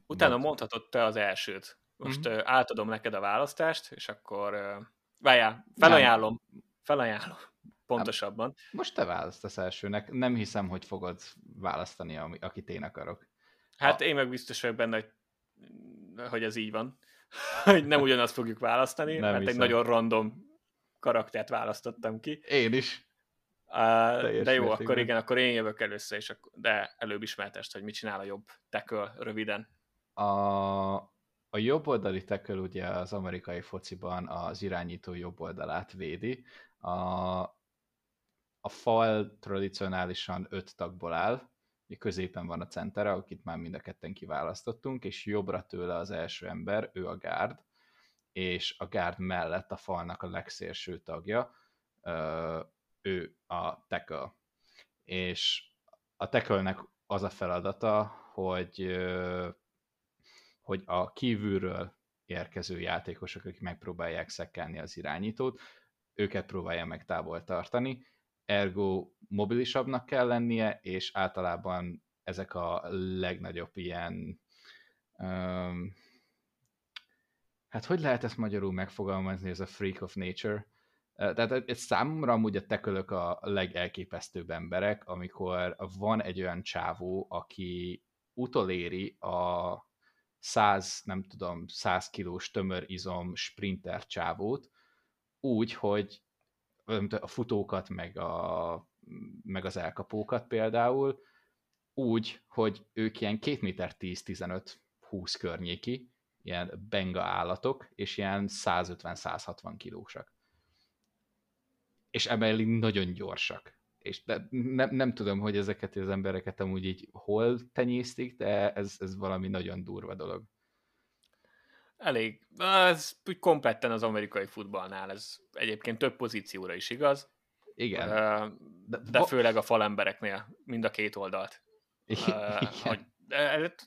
utána mondhatod te az elsőt. Most mm-hmm. átadom neked a választást, és akkor Várjál, felajánlom. Nem. Felajánlom. <laughs> Pontosabban. Most te választasz elsőnek. Nem hiszem, hogy fogod választani, akit én akarok. Hát a... én meg biztos vagyok benne, hogy, hogy ez így van. <laughs> hogy nem <laughs> ugyanazt fogjuk választani, nem mert hiszem. egy nagyon random karaktert választottam ki. Én is. Uh, de jó, akkor igen, akkor én jövök először, és akkor, de előbb ismertest, hogy mit csinál a jobb tackle röviden. A, a jobb oldali tackle ugye az amerikai fociban az irányító jobb oldalát védi. A, a fal tradicionálisan öt tagból áll, középen van a centere, akit már mind a ketten kiválasztottunk, és jobbra tőle az első ember, ő a gárd, és a gárd mellett a falnak a legszélső tagja, ő a tackle. És a tackle az a feladata, hogy hogy a kívülről érkező játékosok, akik megpróbálják szekkelni az irányítót, őket próbálja meg távol tartani, ergo mobilisabbnak kell lennie, és általában ezek a legnagyobb ilyen um, hát hogy lehet ezt magyarul megfogalmazni, ez a freak of nature? Tehát ez számomra amúgy a tekölök a legelképesztőbb emberek, amikor van egy olyan csávó, aki utoléri a 100, nem tudom, 100 kilós tömör izom sprinter csávót, úgy, hogy a futókat, meg, a, meg az elkapókat például, úgy, hogy ők ilyen 2 méter 10-15-20 környéki, ilyen benga állatok, és ilyen 150-160 kilósak. És emellé nagyon gyorsak és de nem, nem tudom, hogy ezeket az embereket amúgy így hol tenyésztik, de ez, ez valami nagyon durva dolog. Elég. Ez úgy kompletten az amerikai futballnál, ez egyébként több pozícióra is igaz. Igen. De, de főleg a falembereknél, mind a két oldalt. Igen. Hogy,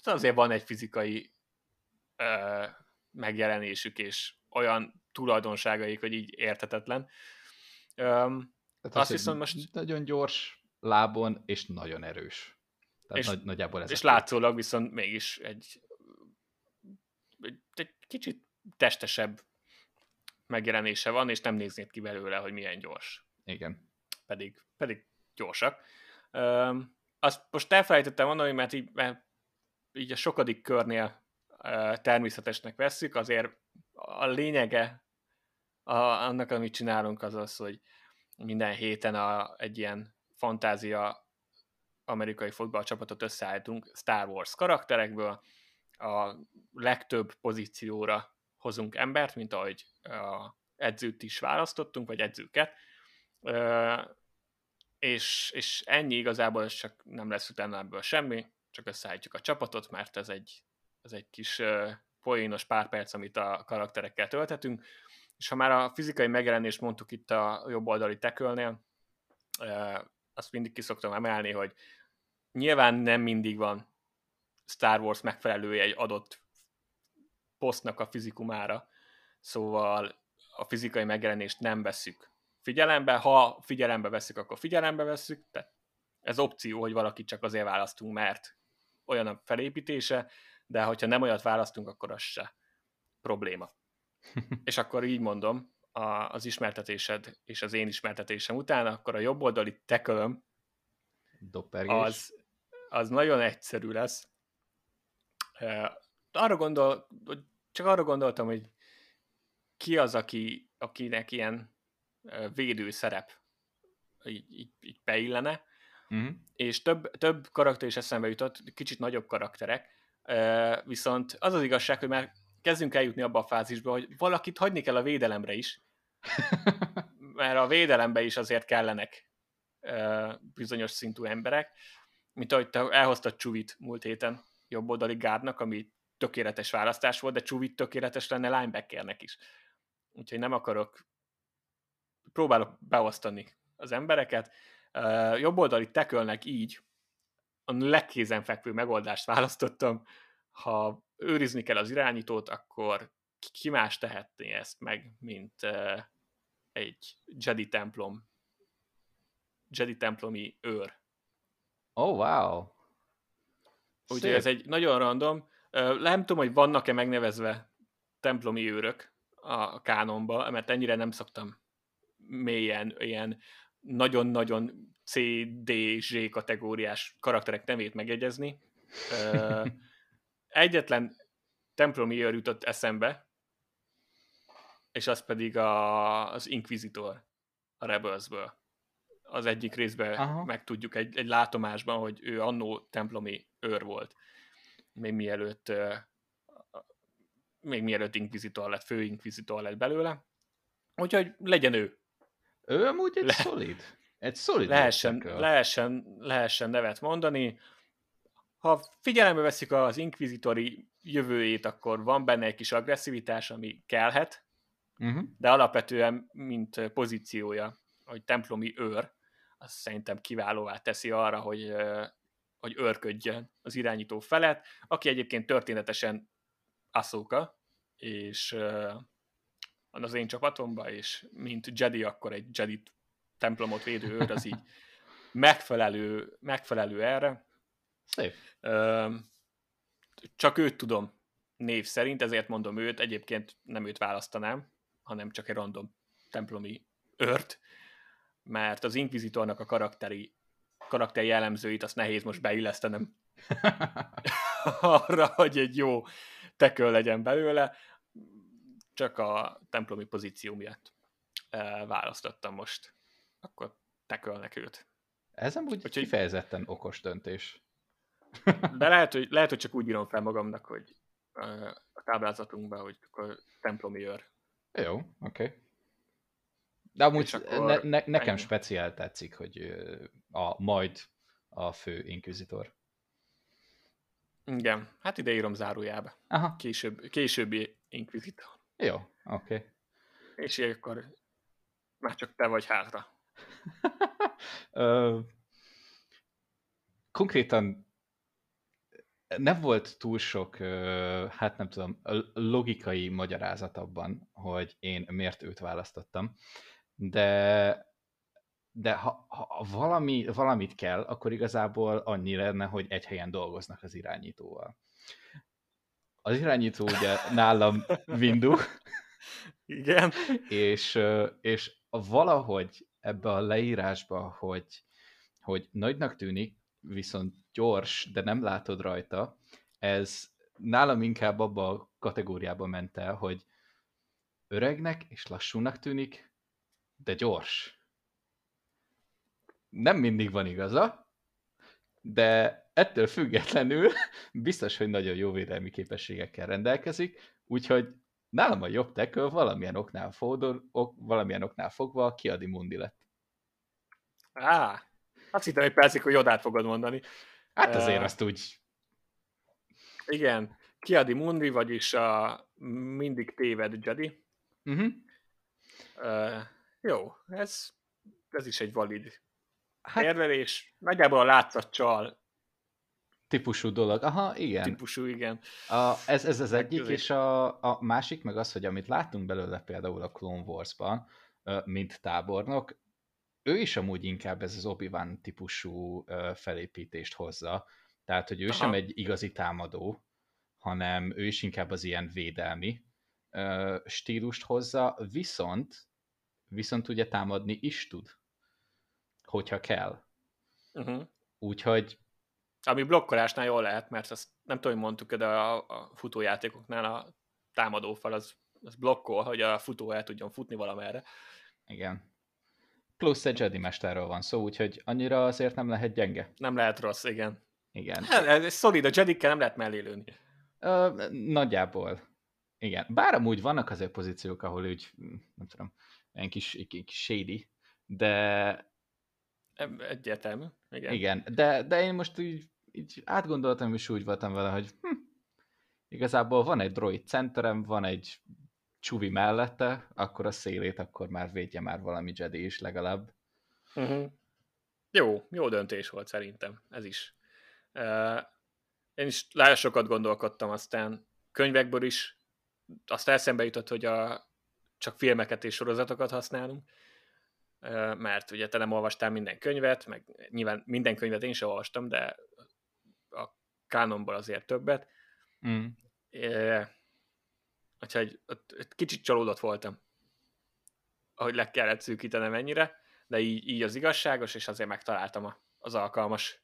azért van egy fizikai megjelenésük, és olyan tulajdonságaik, hogy így értetetlen. Um, Tehát azt viszont most... Nagyon gyors lábon, és nagyon erős. Tehát és, nagy, nagyjából ez és látszólag viszont mégis egy, egy, egy kicsit testesebb megjelenése van, és nem néznéd ki belőle, hogy milyen gyors. Igen. Pedig, pedig gyorsak. Um, azt most elfelejtettem mondani, mert így, mert így a sokadik körnél uh, természetesnek vesszük, azért a lényege a, annak, amit csinálunk, az az, hogy minden héten a, egy ilyen fantázia amerikai csapatot összeállítunk Star Wars karakterekből, a legtöbb pozícióra hozunk embert, mint ahogy a edzőt is választottunk, vagy edzőket, és, és ennyi igazából, csak nem lesz utána ebből semmi, csak összeállítjuk a csapatot, mert ez egy, ez egy kis poénos pár perc, amit a karakterekkel tölthetünk, és ha már a fizikai megjelenést mondtuk itt a jobb tekölnél, azt mindig ki szoktam emelni, hogy nyilván nem mindig van Star Wars megfelelője egy adott posztnak a fizikumára, szóval a fizikai megjelenést nem veszük figyelembe, ha figyelembe veszük, akkor figyelembe veszük, tehát ez opció, hogy valaki csak azért választunk, mert olyan a felépítése, de hogyha nem olyat választunk, akkor az se probléma. És akkor így mondom, a, az ismertetésed és az én ismertetésem után, akkor a jobb oldali tekölöm az, az nagyon egyszerű lesz. Arra gondol, csak arra gondoltam, hogy ki az, aki, akinek ilyen védő szerep így, így, így beillene, uh-huh. és több, több karakter is eszembe jutott, kicsit nagyobb karakterek, viszont az az igazság, hogy már kezdünk eljutni abba a fázisba, hogy valakit hagyni kell a védelemre is, <laughs> mert a védelembe is azért kellenek bizonyos szintű emberek, mint ahogy te elhoztad Csuvit múlt héten jobboldali gárdnak, ami tökéletes választás volt, de Csuvit tökéletes lenne linebackernek is. Úgyhogy nem akarok, próbálok beosztani az embereket. Jobboldali tekölnek így, a legkézenfekvő megoldást választottam, ha őrizni kell az irányítót, akkor ki más tehetné ezt meg, mint egy Jedi templom, Jedi templomi őr. Oh, wow! Úgyhogy ez egy nagyon random. Nem tudom, hogy vannak-e megnevezve templomi őrök a kánonba, mert ennyire nem szoktam mélyen ilyen nagyon-nagyon C, D, Z kategóriás karakterek nevét megjegyezni. <laughs> Egyetlen templomi őr jutott eszembe, és az pedig a, az Inquisitor a Rebelsből. Az egyik részben Aha. megtudjuk egy, egy látomásban, hogy ő annó templomi őr volt, még mielőtt még mielőtt Inquisitor lett, fő Inquisitor lett belőle. Úgyhogy legyen ő. Ő amúgy egy Le- szolid. Egy szolid lehessen, lehessen, lehessen nevet mondani. Ha figyelembe veszik az inkvizitori jövőjét, akkor van benne egy kis agresszivitás, ami kellhet, uh-huh. de alapvetően, mint pozíciója, hogy templomi őr, azt szerintem kiválóvá teszi arra, hogy, hogy őrködjön az irányító felett, aki egyébként történetesen Ahsoka, és az én csapatomban, és mint Jedi, akkor egy Jedi templomot védő őr, az így <laughs> megfelelő, megfelelő erre. Szép. Csak őt tudom név szerint, ezért mondom őt, egyébként nem őt választanám, hanem csak egy random templomi őrt, mert az Inquisitornak a karakteri, karakter jellemzőit azt nehéz most beillesztenem <laughs> arra, hogy egy jó teköl legyen belőle, csak a templomi pozíció miatt választottam most. Akkor tekölnek őt. Ez nem úgy Úgyhogy... kifejezetten okos döntés. De lehet hogy, lehet, hogy csak úgy írom fel magamnak, hogy a táblázatunkban, hogy akkor templomi őr. Jó, oké. Okay. De amúgy ne, ne, nekem ennyi. speciál tetszik, hogy a, majd a fő inkvizitor. Igen, hát ide írom zárójába. Aha. Később, későbbi inkvizitor. Jó, oké. Okay. És így akkor már csak te vagy hátra. <laughs> Ö, konkrétan nem volt túl sok, hát nem tudom, logikai magyarázat abban, hogy én miért őt választottam, de de ha, ha valami, valamit kell, akkor igazából annyi lenne, hogy egy helyen dolgoznak az irányítóval. Az irányító ugye nálam Windu. Igen. És, és valahogy ebbe a leírásba, hogy, hogy nagynak tűnik, viszont gyors, de nem látod rajta, ez nálam inkább abba a kategóriába ment el, hogy öregnek és lassúnak tűnik, de gyors. Nem mindig van igaza, de ettől függetlenül <laughs> biztos, hogy nagyon jó védelmi képességekkel rendelkezik, úgyhogy nálam a jobb tekő valamilyen oknál, fódor, valamilyen oknál fogva kiadi mundi lett. Á, azt hittem, hogy percig, hogy Jodát fogod mondani. Hát azért uh, azt úgy... Igen, Kiadi Mundi, vagyis a mindig téved Jedi. Uh-huh. Uh, jó, ez, ez is egy valid hát, érvelés. Nagyjából a látszatcsal típusú dolog. Aha, igen. Típusú, igen. A, ez, ez az egyik, és a, a másik meg az, hogy amit láttunk belőle például a Clone Wars-ban, mint tábornok, ő is amúgy inkább ez az obi típusú felépítést hozza. Tehát, hogy ő Aha. sem egy igazi támadó, hanem ő is inkább az ilyen védelmi stílust hozza, viszont viszont ugye támadni is tud, hogyha kell. Uh-huh. Úgyhogy... Ami blokkolásnál jól lehet, mert azt nem tudom, hogy mondtuk, de a, a futójátékoknál a támadófal az, az blokkol, hogy a futó el tudjon futni valamerre. Igen. Plusz egy Jedi mesterről van szó, úgyhogy annyira azért nem lehet gyenge. Nem lehet rossz, igen. Igen. Hát, ez szolid, a Jedikkel nem lehet mellé lőni. Ö, nagyjából. Igen. Bár amúgy vannak azért pozíciók, ahol úgy, nem tudom, egy kis, egy kis shady, de... Egyértelmű, igen. Igen, de, de én most így, így átgondoltam, és úgy voltam vele, hogy hm, igazából van egy droid centerem, van egy csuvi mellette, akkor a szélét akkor már védje már valami Jedi is legalább. Uh-huh. Jó, jó döntés volt szerintem, ez is. Uh, én is nagyon sokat gondolkodtam, aztán könyvekből is azt eszembe jutott, hogy a, csak filmeket és sorozatokat használunk, uh, mert ugye te nem olvastál minden könyvet, meg nyilván minden könyvet én sem olvastam, de a kánonból azért többet. Mm. Uh, Úgyhogy ott, ott kicsit csalódott voltam, ahogy le kellett szűkítenem ennyire, de így, így az igazságos, és azért megtaláltam a, az alkalmas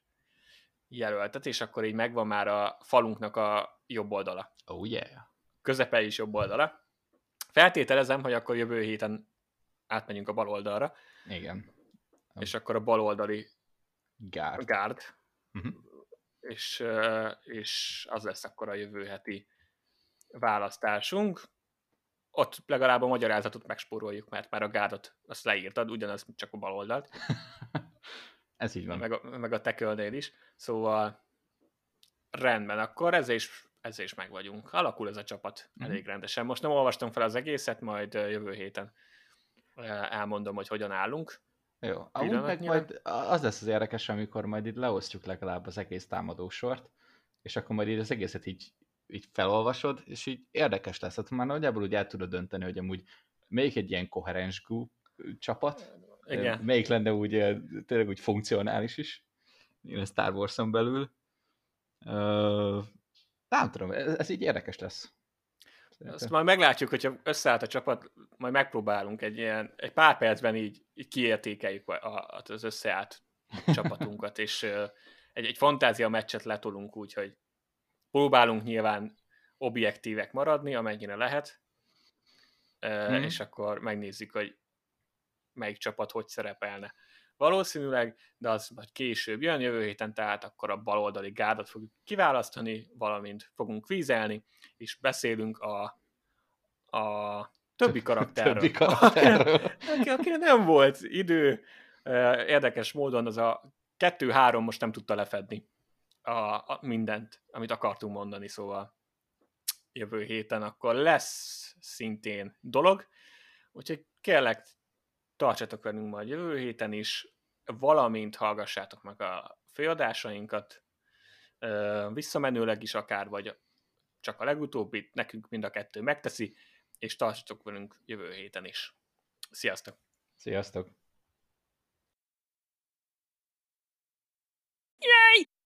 jelöltet, és akkor így megvan már a falunknak a jobb oldala. Oh yeah. Közepe is jobb oldala. Feltételezem, hogy akkor jövő héten átmegyünk a bal oldalra. Igen. És akkor a bal oldali Gárd. Gárd. Uh-huh. És, és az lesz akkor a jövő heti választásunk, ott legalább a magyarázatot megspóroljuk, mert már a gárdot azt leírtad, ugyanaz csak a bal oldalt. <laughs> Ez így van. Meg a, meg a tekölnél is. Szóval rendben, akkor ezzel is, ezzel is meg vagyunk. Alakul ez a csapat mm-hmm. elég rendesen. Most nem olvastam fel az egészet, majd jövő héten elmondom, hogy hogyan állunk. Jó, amúgy meg majd az lesz az érdekes, amikor majd itt leosztjuk legalább az egész támadósort, és akkor majd így az egészet így így felolvasod, és így érdekes lesz. Hát már nagyjából úgy el tudod dönteni, hogy amúgy melyik egy ilyen koherens gú csapat, Igen. melyik lenne úgy tényleg úgy funkcionális is, a Star Wars-on belül. Uh, nem tudom, ez, ez így érdekes lesz. Szerintem. Azt majd meglátjuk, hogyha összeállt a csapat, majd megpróbálunk egy ilyen, egy pár percben így, így kiértékeljük az összeállt csapatunkat, és egy, egy fantázia meccset letolunk úgy, hogy Próbálunk nyilván objektívek maradni, amennyire lehet, mm. és akkor megnézzük, hogy melyik csapat hogy szerepelne. Valószínűleg, de az majd később jön, jövő héten tehát akkor a baloldali gárdot fogjuk kiválasztani, valamint fogunk vízelni, és beszélünk a, a többi karakterről. többi karakterről. Aki, <laughs> akire nem volt idő, érdekes módon az a kettő-három most nem tudta lefedni a, a mindent, amit akartunk mondani, szóval jövő héten akkor lesz szintén dolog, úgyhogy kérlek, tartsatok velünk majd jövő héten is, valamint hallgassátok meg a főadásainkat, visszamenőleg is akár, vagy csak a legutóbbit, nekünk mind a kettő megteszi, és tartsatok velünk jövő héten is. Sziasztok! Sziasztok!